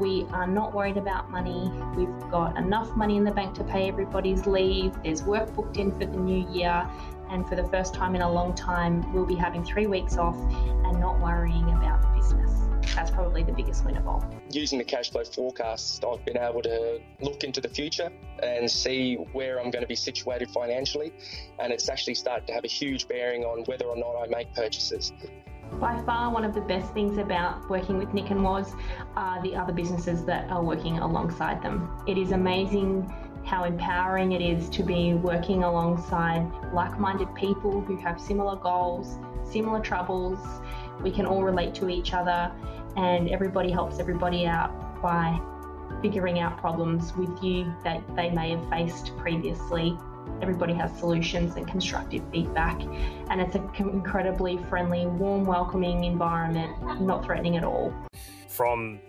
We are not worried about money. We've got enough money in the bank to pay everybody's leave. There's work booked in for the new year. And for the first time in a long time, we'll be having three weeks off and not worrying about the business. That's probably the biggest win of all. Using the cash flow forecast, I've been able to look into the future and see where I'm going to be situated financially. And it's actually started to have a huge bearing on whether or not I make purchases. By far, one of the best things about working with Nick and Waz are the other businesses that are working alongside them. It is amazing how empowering it is to be working alongside like minded people who have similar goals, similar troubles. We can all relate to each other, and everybody helps everybody out by figuring out problems with you that they may have faced previously. Everybody has solutions and constructive feedback, and it's an incredibly friendly, warm, welcoming environment, not threatening at all. From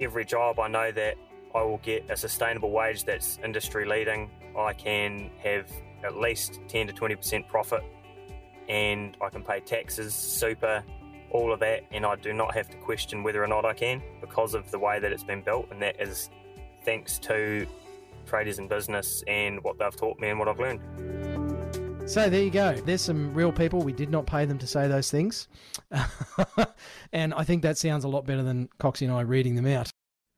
every job, I know that I will get a sustainable wage that's industry leading. I can have at least 10 to 20% profit and I can pay taxes, super, all of that, and I do not have to question whether or not I can because of the way that it's been built, and that is thanks to Tradies in Business and what they've taught me and what I've learned. So there you go. There's some real people. We did not pay them to say those things. <laughs> and I think that sounds a lot better than Coxie and I reading them out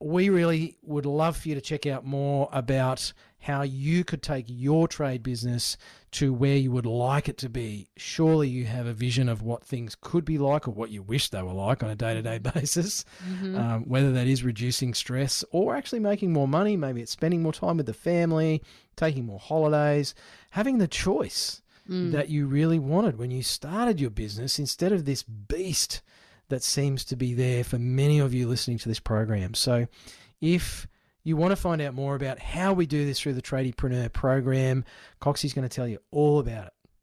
we really would love for you to check out more about how you could take your trade business to where you would like it to be. Surely you have a vision of what things could be like or what you wish they were like on a day to day basis, mm-hmm. um, whether that is reducing stress or actually making more money. Maybe it's spending more time with the family, taking more holidays, having the choice. Mm. That you really wanted when you started your business instead of this beast that seems to be there for many of you listening to this program. So if you want to find out more about how we do this through the Tradiepreneur program, Coxie's going to tell you all about it.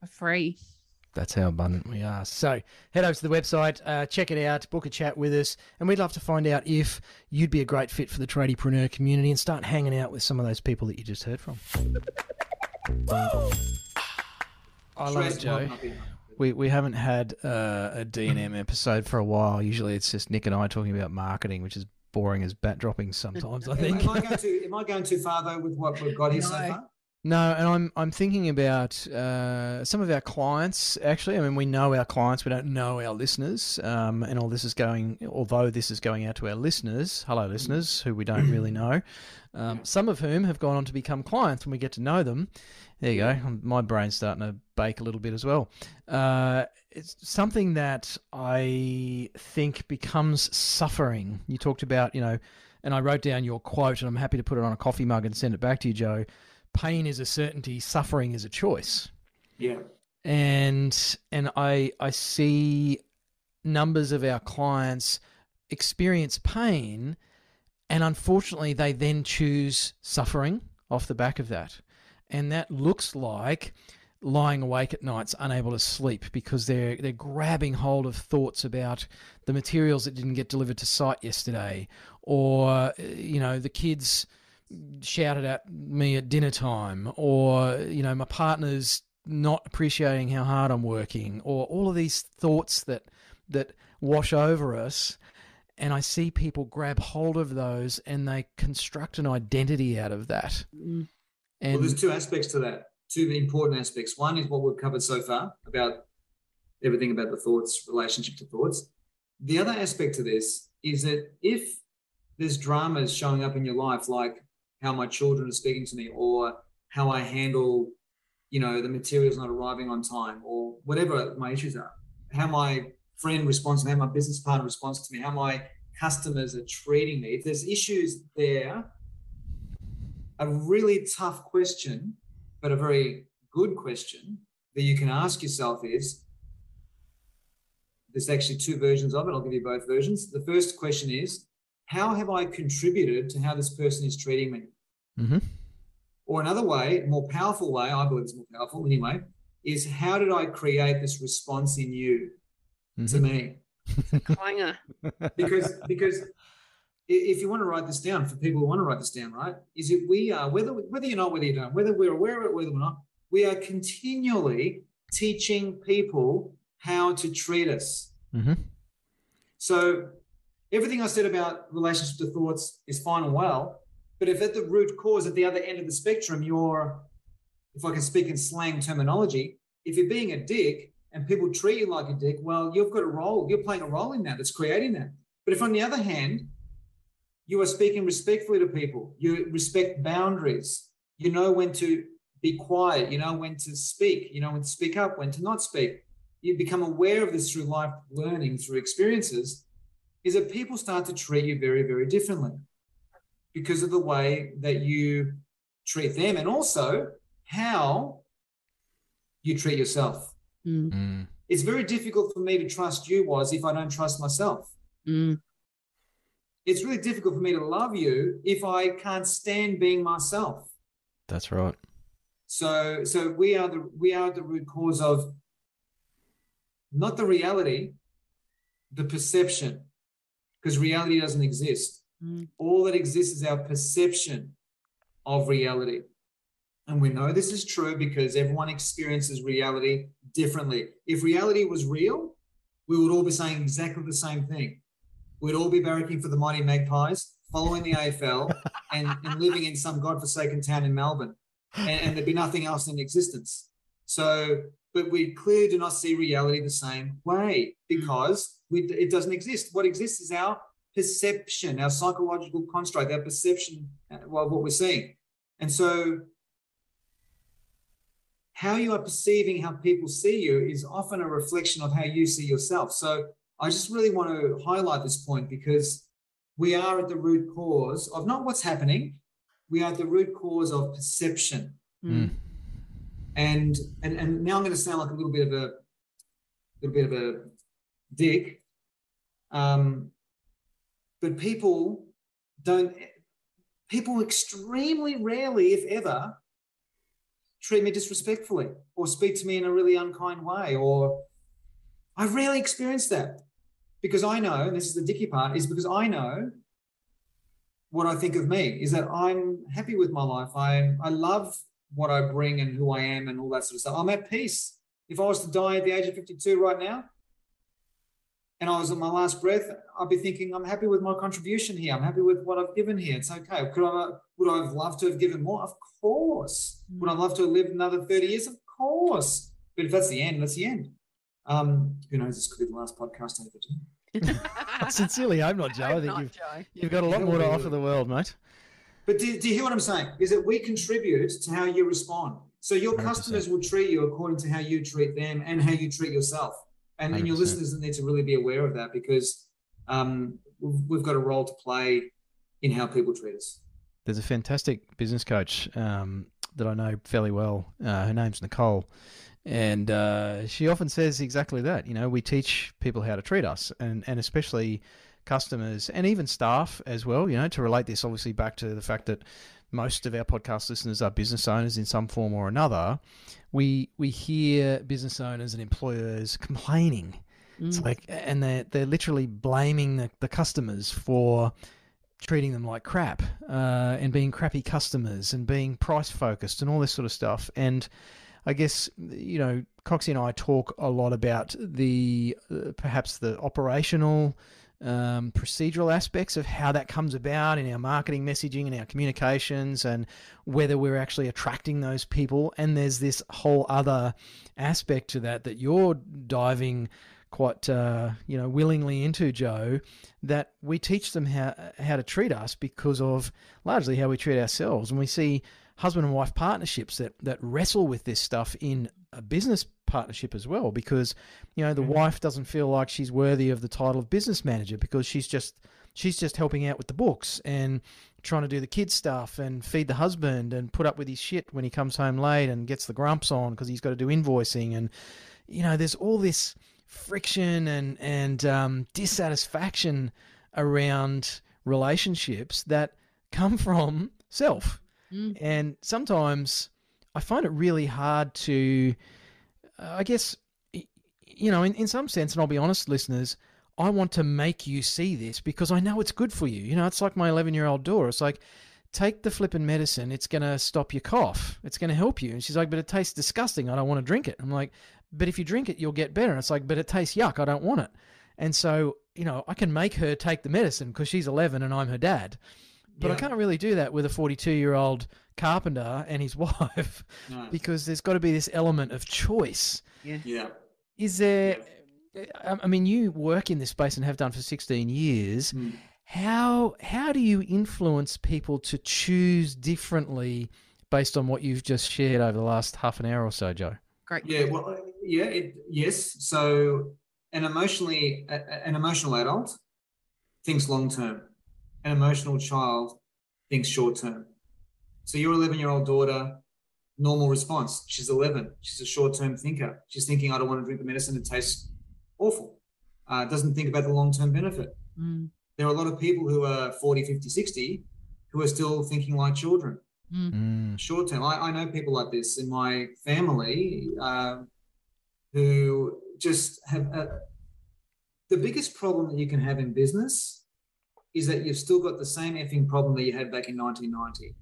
for free. That's how abundant we are. So head over to the website, uh, check it out, book a chat with us, and we'd love to find out if you'd be a great fit for the tradiepreneur community and start hanging out with some of those people that you just heard from. I love it, Joe. We, we haven't had uh, a D&M episode for a while. Usually it's just Nick and I talking about marketing, which is boring as bat dropping sometimes, I think. am, I going too, am I going too far, though, with what we've got here no. so far? No, and I'm I'm thinking about uh, some of our clients. Actually, I mean, we know our clients, we don't know our listeners, um, and all this is going. Although this is going out to our listeners, hello listeners, who we don't really know, um, some of whom have gone on to become clients, when we get to know them. There you go. My brain's starting to bake a little bit as well. Uh, it's something that I think becomes suffering. You talked about, you know, and I wrote down your quote, and I'm happy to put it on a coffee mug and send it back to you, Joe pain is a certainty, suffering is a choice. Yeah. And and I I see numbers of our clients experience pain and unfortunately they then choose suffering off the back of that. And that looks like lying awake at nights unable to sleep because they're they're grabbing hold of thoughts about the materials that didn't get delivered to site yesterday or you know the kids shouted at me at dinner time, or you know my partner's not appreciating how hard I'm working, or all of these thoughts that that wash over us. And I see people grab hold of those and they construct an identity out of that. Mm. And well, there's two aspects to that. Two important aspects. One is what we've covered so far about everything about the thoughts, relationship to thoughts. The other aspect to this is that if there's dramas showing up in your life, like how my children are speaking to me or how I handle, you know, the materials not arriving on time or whatever my issues are, how my friend responds to me, how my business partner responds to me, how my customers are treating me. If there's issues there, a really tough question, but a very good question that you can ask yourself is there's actually two versions of it. I'll give you both versions. The first question is, how have I contributed to how this person is treating me? Mm-hmm. Or another way, more powerful way, I believe it's more powerful anyway, is how did I create this response in you to Mhm. me? Clanger. <laughs> Because because if you want to write this down for people who want to write this down, right? Is it we are whether whether you know whether you don't, whether we're aware of it, whether we're not, we are continually teaching people how to treat us. Mm-hmm. So everything I said about relationship to thoughts is fine and well, but if at the root cause, at the other end of the spectrum, you're, if I can speak in slang terminology, if you're being a dick and people treat you like a dick, well, you've got a role, you're playing a role in that, that's creating that. But if on the other hand, you are speaking respectfully to people, you respect boundaries, you know when to be quiet, you know when to speak, you know when to speak up, when to not speak. You become aware of this through life learning, through experiences, is that people start to treat you very, very differently because of the way that you treat them and also how you treat yourself. Mm, Mm. It's very difficult for me to trust you Waz if I don't trust myself. mm, It's really difficult for me to love you if I can't stand being myself. That's right. So so we are the we are the root cause of not the reality, the perception. Because reality doesn't exist. mm. All that exists is our perception of reality. And we know this is true because everyone experiences reality differently. If reality was real, we would all be saying exactly the same thing. We'd all be barracking for the mighty magpies, following the AFL, <laughs> and, and living in some godforsaken town in Melbourne. And, and there'd be nothing else in existence. So, but we clearly do not see reality the same way because we, it doesn't exist. What exists is our perception, our psychological construct, our perception of what we're seeing. And so, how you are perceiving how people see you is often a reflection of how you see yourself. So, I just really want to highlight this point because we are at the root cause of not what's happening, we are at the root cause of perception. Mm. And and and now I'm going to sound like a little bit of a little bit of a dick. Um, but people don't people extremely rarely, if ever, treat me disrespectfully or speak to me in a really unkind way. Or I rarely experience that because I know, and this is the dicky part, is because I know what I think of me is that I'm happy with my life. I I love what I bring and who I am and all that sort of stuff. I'm at peace. If I was to die at the age of 52 right now, and I was at my last breath, I'd be thinking, I'm happy with my contribution here. I'm happy with what I've given here. It's okay. Could I would I have loved to have given more? Of course. Would I love to have lived another 30 years? Of course. But if that's the end, that's the end. Um, who knows? This could be the last podcast I ever do. <laughs> Sincerely, I'm not Joe. I Hope think not, you've, Joe. you've got a lot more to offer the world, mate. But do, do you hear what I'm saying? Is that we contribute to how you respond. So your 100%. customers will treat you according to how you treat them and how you treat yourself. And, and your listeners need to really be aware of that because um, we've, we've got a role to play in how people treat us. There's a fantastic business coach um, that I know fairly well. Uh, her name's Nicole. And uh, she often says exactly that. You know, we teach people how to treat us, and, and especially customers and even staff as well. You know, to relate this obviously back to the fact that most of our podcast listeners are business owners in some form or another. We we hear business owners and employers complaining. It's Mm. like, and they're they're literally blaming the, the customers for treating them like crap uh, and being crappy customers and being price focused and all this sort of stuff. And I guess you know, Coxie and I talk a lot about the uh, perhaps the operational. Um, procedural aspects of how that comes about in our marketing messaging and our communications, and whether we're actually attracting those people. And there's this whole other aspect to that that you're diving quite uh, you know willingly into Joe that we teach them how how to treat us because of largely how we treat ourselves and we see husband and wife partnerships that that wrestle with this stuff in a business partnership as well because you know the wife doesn't feel like she's worthy of the title of business manager because she's just she's just helping out with the books and trying to do the kids stuff and feed the husband and put up with his shit when he comes home late and gets the grumps on because he's got to do invoicing and you know there's all this friction and and um, dissatisfaction around relationships that come from self. Mm. And sometimes I find it really hard to, uh, I guess, you know, in, in some sense, and I'll be honest, listeners, I want to make you see this because I know it's good for you. You know, it's like my 11 year old daughter. It's like, take the flipping medicine. It's going to stop your cough. It's going to help you. And she's like, but it tastes disgusting. I don't want to drink it. I'm like, but if you drink it, you'll get better. And it's like, but it tastes yuck. I don't want it. And so, you know, I can make her take the medicine because she's 11 and I'm her dad. But I can't really do that with a 42 year old carpenter and his <laughs> wife No. because there's got to be this element of choice. Yeah. yeah. Is there, I I mean, you work in this space and have done for 16 years. Mm. How, how do you influence people to choose differently based on what you've just shared over the last half an hour or so, Joe? Great. Yeah, well, yeah, it, yes. So, an emotionally, a- a- an emotional adult thinks long term. An emotional child thinks short term. So, your 11 year old daughter, normal response. She's 11. She's a short term thinker. She's thinking, I don't want to drink the medicine. It tastes awful. Uh, doesn't think about the long term benefit. Mm. There are a lot of people who are 40, 50, 60 who are still thinking like children Mm. short term. I, I know people like this in my family um, who just have a, the biggest problem that you can have in business is that you've still got the same effing problem that you had back in 1990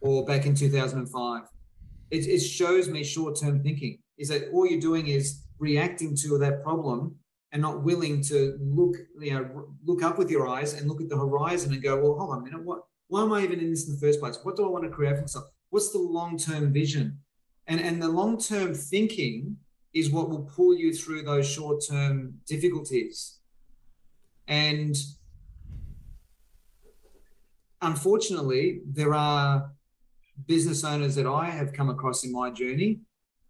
or back in 2005. It, it shows me short term thinking is that all you're doing is reacting to that problem and not willing to look, you know, look up with your eyes and look at the horizon and go, well, hold on a minute, what, why am I even in this in the first place? What do I want to create for myself? What's the long term vision? And and the long term thinking is what will pull you through those short term difficulties. And unfortunately, there are business owners that I have come across in my journey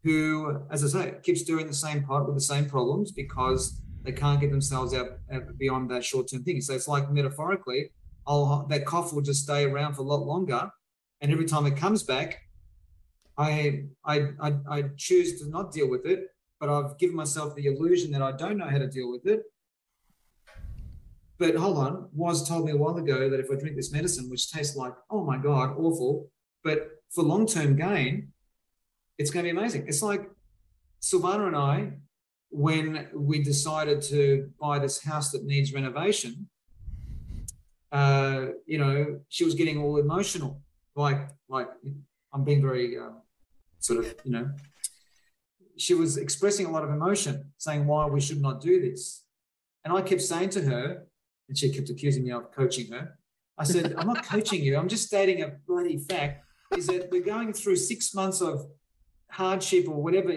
who, as I say, keeps doing the same pot with the same problems because they can't get themselves out, out beyond that short term thing. So it's like metaphorically, I'll, that cough will just stay around for a lot longer. And every time it comes back, I, I, I, I choose to not deal with it, but I've given myself the illusion that I don't know how to deal with it. But hold on, Waz told me a while ago that if I drink this medicine, which tastes like, oh my God, awful, but for long term gain, it's going to be amazing. It's like Silvana and I, when we decided to buy this house that needs renovation, uh, you know, she was getting all emotional, like, like I'm being very um, sort of, you know, she was expressing a lot of emotion, saying why we should not do this. And I kept saying to her, and she kept accusing me of coaching her. I said, I'm not coaching you. I'm just stating a bloody fact is that we're going through six months of hardship or whatever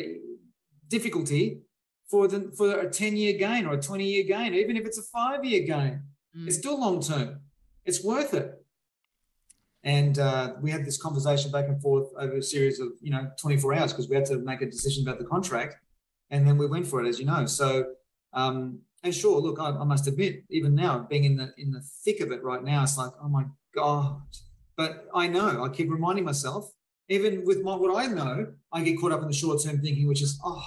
difficulty for the for a 10 year gain or a 20 year gain, even if it's a five year gain. Mm. It's still long term. It's worth it. And uh, we had this conversation back and forth over a series of you know 24 hours because we had to make a decision about the contract, and then we went for it, as you know. So, um, and sure, look, I, I must admit, even now, being in the in the thick of it right now, it's like, oh my god. But I know I keep reminding myself, even with my, what I know, I get caught up in the short term thinking, which is, oh,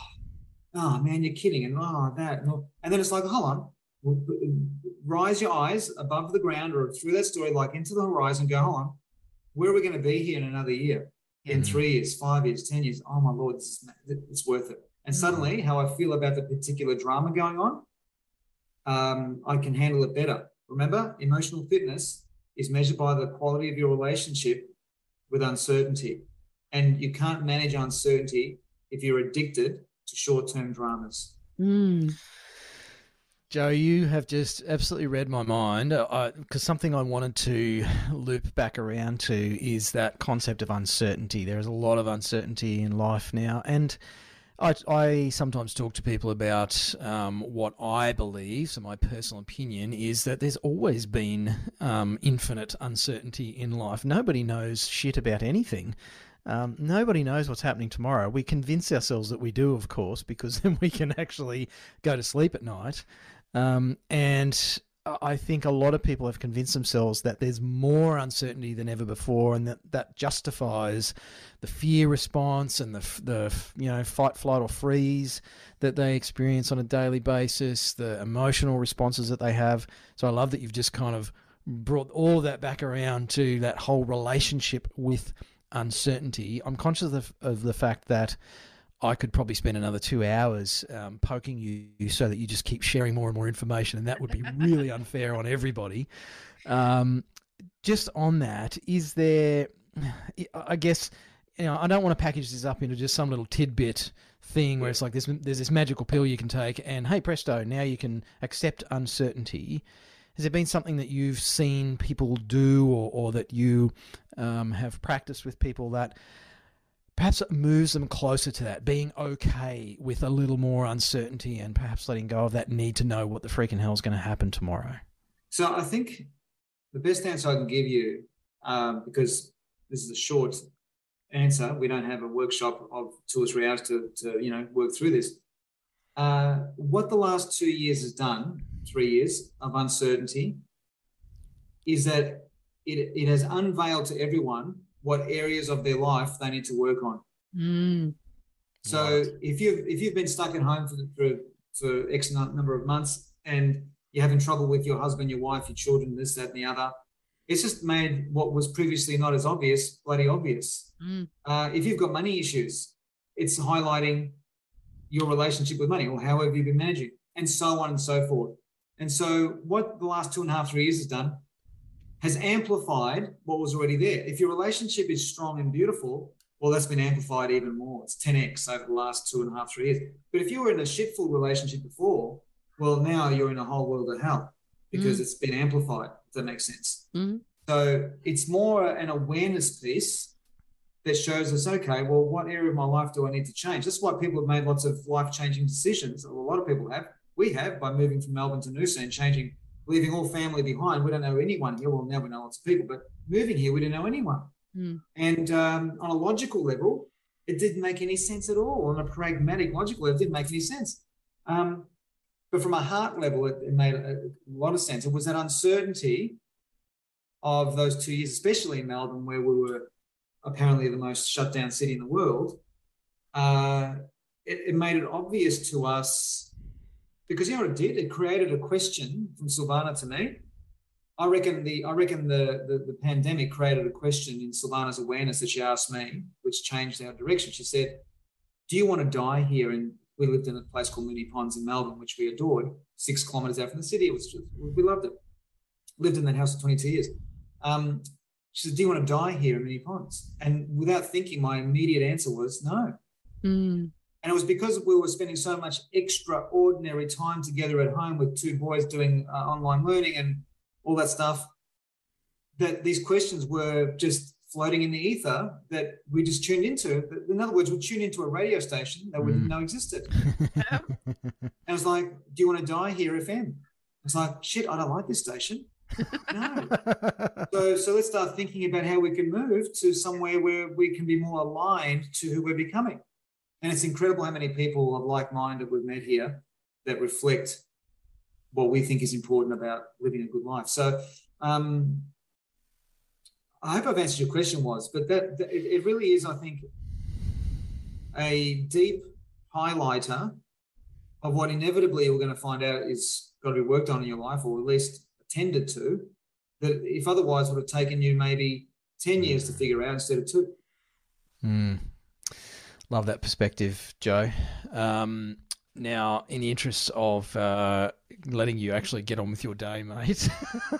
oh man, you're kidding, and oh that, and, all- and then it's like, hold on, rise your eyes above the ground or through that story, like into the horizon, go, hold on, where are we going to be here in another year? In Mhm. three years, five years, ten years? Oh my lord, this is, it's worth it. And suddenly, how I feel about the particular drama going on, um, I can handle it better. Remember, emotional fitness is measured by the quality of your relationship with uncertainty. And you can't manage uncertainty if you're addicted to short term dramas. Mm. Joe, you have just absolutely read my mind because something I wanted to loop back around to is that concept of uncertainty. There is a lot of uncertainty in life now, and I, I sometimes talk to people about um, what I believe. So my personal opinion is that there's always been um, infinite uncertainty in life. Nobody knows shit about anything. Um, nobody knows what's happening tomorrow. We convince ourselves that we do, of course, because <laughs> then we can actually go to sleep at night. Um, and I think a lot of people have convinced themselves that there's more uncertainty than ever before, and that that justifies the fear response and the the you know fight, flight, or freeze that they experience on a daily basis, the emotional responses that they have. So I love that you've just kind of brought all of that back around to that whole relationship with uncertainty. I'm conscious of, of the fact that I could probably spend another two hours um, poking you so that you just keep sharing more and more information, and that would be really <laughs> unfair on everybody. Um, just on that, is there, I guess, you know, I don't want to package this up into just some little tidbit thing where it's like there's there's this magical pill you can take, and hey presto, now you can accept uncertainty. Has there been something that you've seen people do, or, or that you um, have practiced with people that perhaps it moves them closer to that, being okay with a little more uncertainty and perhaps letting go of that need to know what the freaking hell is going to happen tomorrow? So I think the best answer I can give you, um, because this is a short answer, we don't have a workshop of two or three hours to, to you know work through this. Uh, what the last two years has done, three years of uncertainty, is that it, it has unveiled to everyone what areas of their life they need to work on. Mm. So right. if you've if you've been stuck at home for for, for X number of months and you're having trouble with your husband, your wife, your children, this, that, and the other, it's just made what was previously not as obvious bloody obvious. Mm. Uh, if you've got money issues, it's highlighting your relationship with money or how have you been managing, and so on and so forth. And so, what the last two and a half, three years has done has amplified what was already there. If your relationship is strong and beautiful, well, that's been amplified even more. It's 10x over the last two and a half, three years. But if you were in a shitful relationship before, well, now you're in a whole world of hell because mm. it's been amplified, if that makes sense. Mm. So it's more an awareness piece that shows us, okay, well, what area of my life do I need to change? That's why people have made lots of life changing decisions. a lot of people have. We have by moving from Melbourne to Noosa and changing leaving all family behind. We don't know anyone here. Well, now we know lots of people, but moving here, we didn't know anyone. Mm. And um, on a logical level, it didn't make any sense at all. On a pragmatic, logical level, it didn't make any sense. Um, but from a heart level, it, it made a, a, lot of sense. It was that uncertainty of those two years, especially in Melbourne, where we were apparently the most shut down city in the world. Uh, it, it made it obvious to us because you know what it did? It created a question from Silvana to me. I reckon the I reckon the, the, the pandemic created a question in Silvana's awareness that she asked me, which changed our direction. She said, "Do you want to die here?" And we lived in a place called Moonee Ponds in Melbourne, which we adored, six kilometres out from the city. It was just, we loved it. Lived in that house for 22 years. Um, she said, "Do you want to die here in Moonee Ponds?" And without thinking, my immediate answer was no. Mm. And it was because we were spending so much extraordinary time together at home with two boys doing uh, online learning and all that stuff that these questions were just floating in the ether that we just tuned into. In other words, we tuned into a radio station that we didn't mm. know existed. <laughs> and it was like, do you want to die here, FM? I was like, shit, I don't like this station. no. <laughs> so, so let's start thinking about how we can move to somewhere where we can be more aligned to who we're becoming. And it's incredible how many people of like mind that we've met here that reflect what we think is important about living a good life. So um, I hope I've answered your question, Waz, but that, that it, it really is, I think, a deep highlighter of what inevitably we're going to find out is got to be worked on in your life, or at least attended to. That if otherwise would have taken you maybe ten years to figure out instead of two. Mm. Love that perspective, Joe. Um, now, in the interest of uh, letting you actually get on with your day, mate,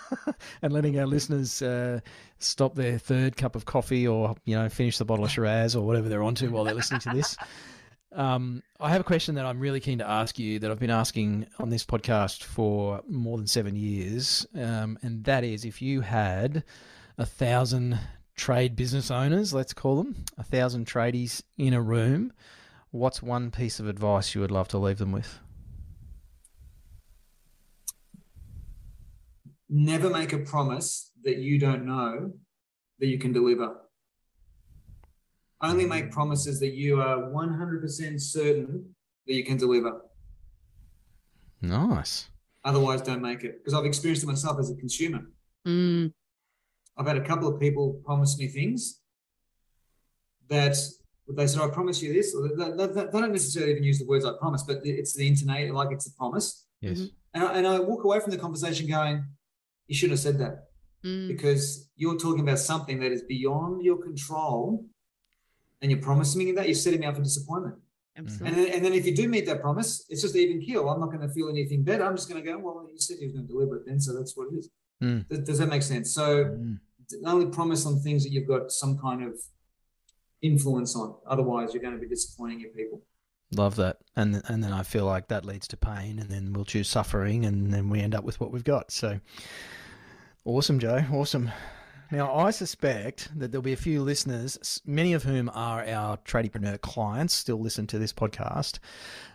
<laughs> and letting our listeners uh, stop their third cup of coffee or you know finish the bottle of Shiraz or whatever they're onto while they're listening to this, um, I have a question that I'm really keen to ask you that I've been asking on this podcast for more than seven years, um, and that is if you had a thousand trade business owners, let's call them, a thousand tradies in a room, what's one piece of advice you would love to leave them with? Never make a promise that you don't know that you can deliver. Only make promises that you are 100% certain that you can deliver. Nice. Otherwise, don't make it. Because I've experienced it myself as a consumer. Mm. I've had a couple of people promise me things that they said, I promise you this. They, they, they, don't necessarily even use the words I promise, but it's the intonation, like it's a promise. Yes. And I, and I walk away from the conversation going, you shouldn't have said that. Mm. because you're talking about something that is beyond your control and you're promising me that you're setting me up for disappointment. Absolutely. And then, and then if you do meet that promise, it's just even keel. I'm not going to feel anything better. I'm just going to go, well, you said you were going to deliver it then, so that's what it is. Mm. Does, does that make sense? So Mm. only promise on things that you've got some kind of influence on. Otherwise, you're going to be disappointing your people. Love that, and and then I feel like that leads to pain, and then we'll choose suffering, and then we end up with what we've got. So, awesome, Joe, awesome. Now, I suspect that there'll be a few listeners, many of whom are our tradiepreneur clients, still listen to this podcast.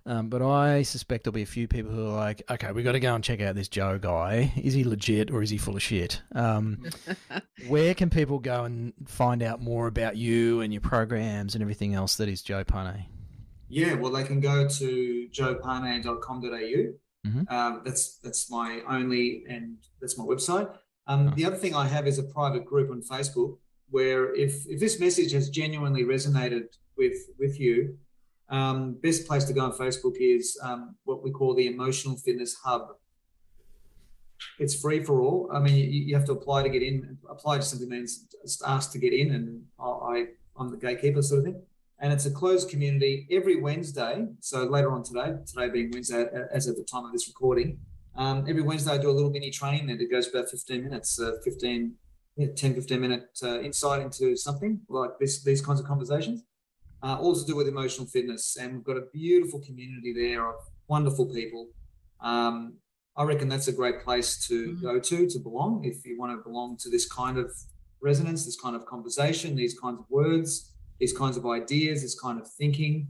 Um, but I suspect there'll be a few people who are like, okay, we've got to go and check out this Joe guy. Is he legit or is he full of shit? Um, <laughs> where can people go and find out more about you and your programs and everything else that is Joe Pane? Yeah, well, they can go to joepane.com.au. Mhm. Um, that's that's my only and that's my website. Um, The other thing I have is a private group on Facebook where if if this message has genuinely resonated with with you, um, best place to go on Facebook is um, what we call the Emotional Fitness Hub. It's free for all. I mean, you, you have to apply to get in. Apply just simply means ask to get in, and I, I I'm the gatekeeper sort of thing and it's a closed community every Wednesday. So later on today, today being Wednesday, as of the time of this recording, um, every Wednesday I do a little mini training that it goes about 15 minutes, uh, 15, yeah, 10, 15 minute uh, insight into something like this, these kinds of conversations. Uh, all to do with emotional fitness. And we've got a beautiful community there of wonderful people. Um, I reckon that's a great place to Mhm. go to, to belong, if you want to belong to this kind of resonance, this kind of conversation, these kinds of words these kinds of ideas, this kind of thinking,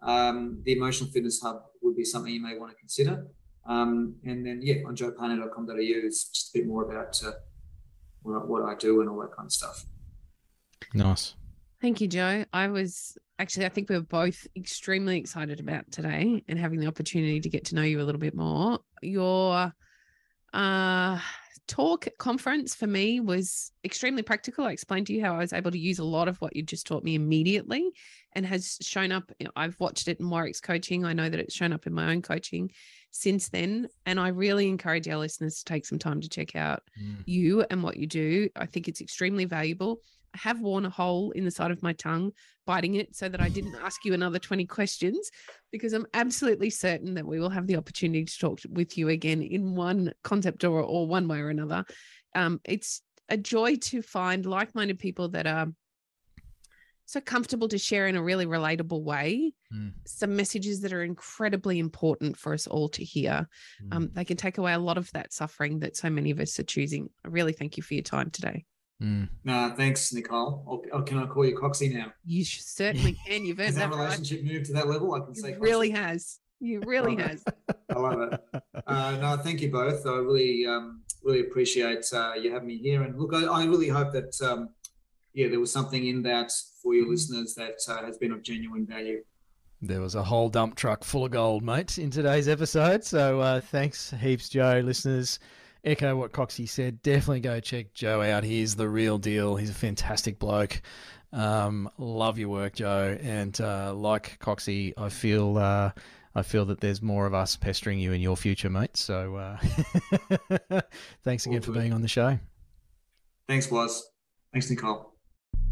um, the Emotional Fitness Hub would be something you may want to consider. Um, and then, yeah, on joepane.com.au, it's just a bit more about uh, what, what I do and all that kind of stuff. Nice. Thank you, Joe. I was actually, I think we were both extremely excited about today and having the opportunity to get to know you a little bit more. Your uh, talk conference for me was extremely practical. I explained to you how I was able to use a lot of what you just taught me immediately and has shown up. you know, I've watched it in Warwick's coaching. I know that it's shown up in my own coaching since then. And I really encourage our listeners to take some time to check out Mm. you and what you do. I think it's extremely valuable. I have worn a hole in the side of my tongue biting it so that I didn't ask you another 20 questions because I'm absolutely certain that we will have the opportunity to talk with you again in one concept or, or one way or another. Um, it's a joy to find like minded people that are so comfortable to share in a really relatable way Mm. some messages that are incredibly important for us all to hear. Um, they can take away a lot of that suffering that so many of us are choosing. I really thank you for your time today. Mm. No, thanks, Nicole. Or, or can I call you Coxie now? You certainly <laughs> can. You've earned that that right. relationship moved to that level? I can say It really Coxie. has. You <laughs> really Love it. has. I love it. Uh, no, thank you both. I really, um, really appreciate uh, you having me here. And look, I, I really hope that, um, yeah, there was something in that for your listeners that uh, has been of genuine value. There was a whole dump truck full of gold, mate, in today's episode. So uh, thanks heaps, Joe. Listeners, echo what Coxie said. Definitely go check Joe out. He's the real deal. He's a fantastic bloke. Um, love your work, Joe. And uh, like Coxie, I feel uh, I feel that there's more of us pestering you in your future, mate. So uh, <laughs> thanks again for being on the show. Thanks, Waz. Thanks, Nicole.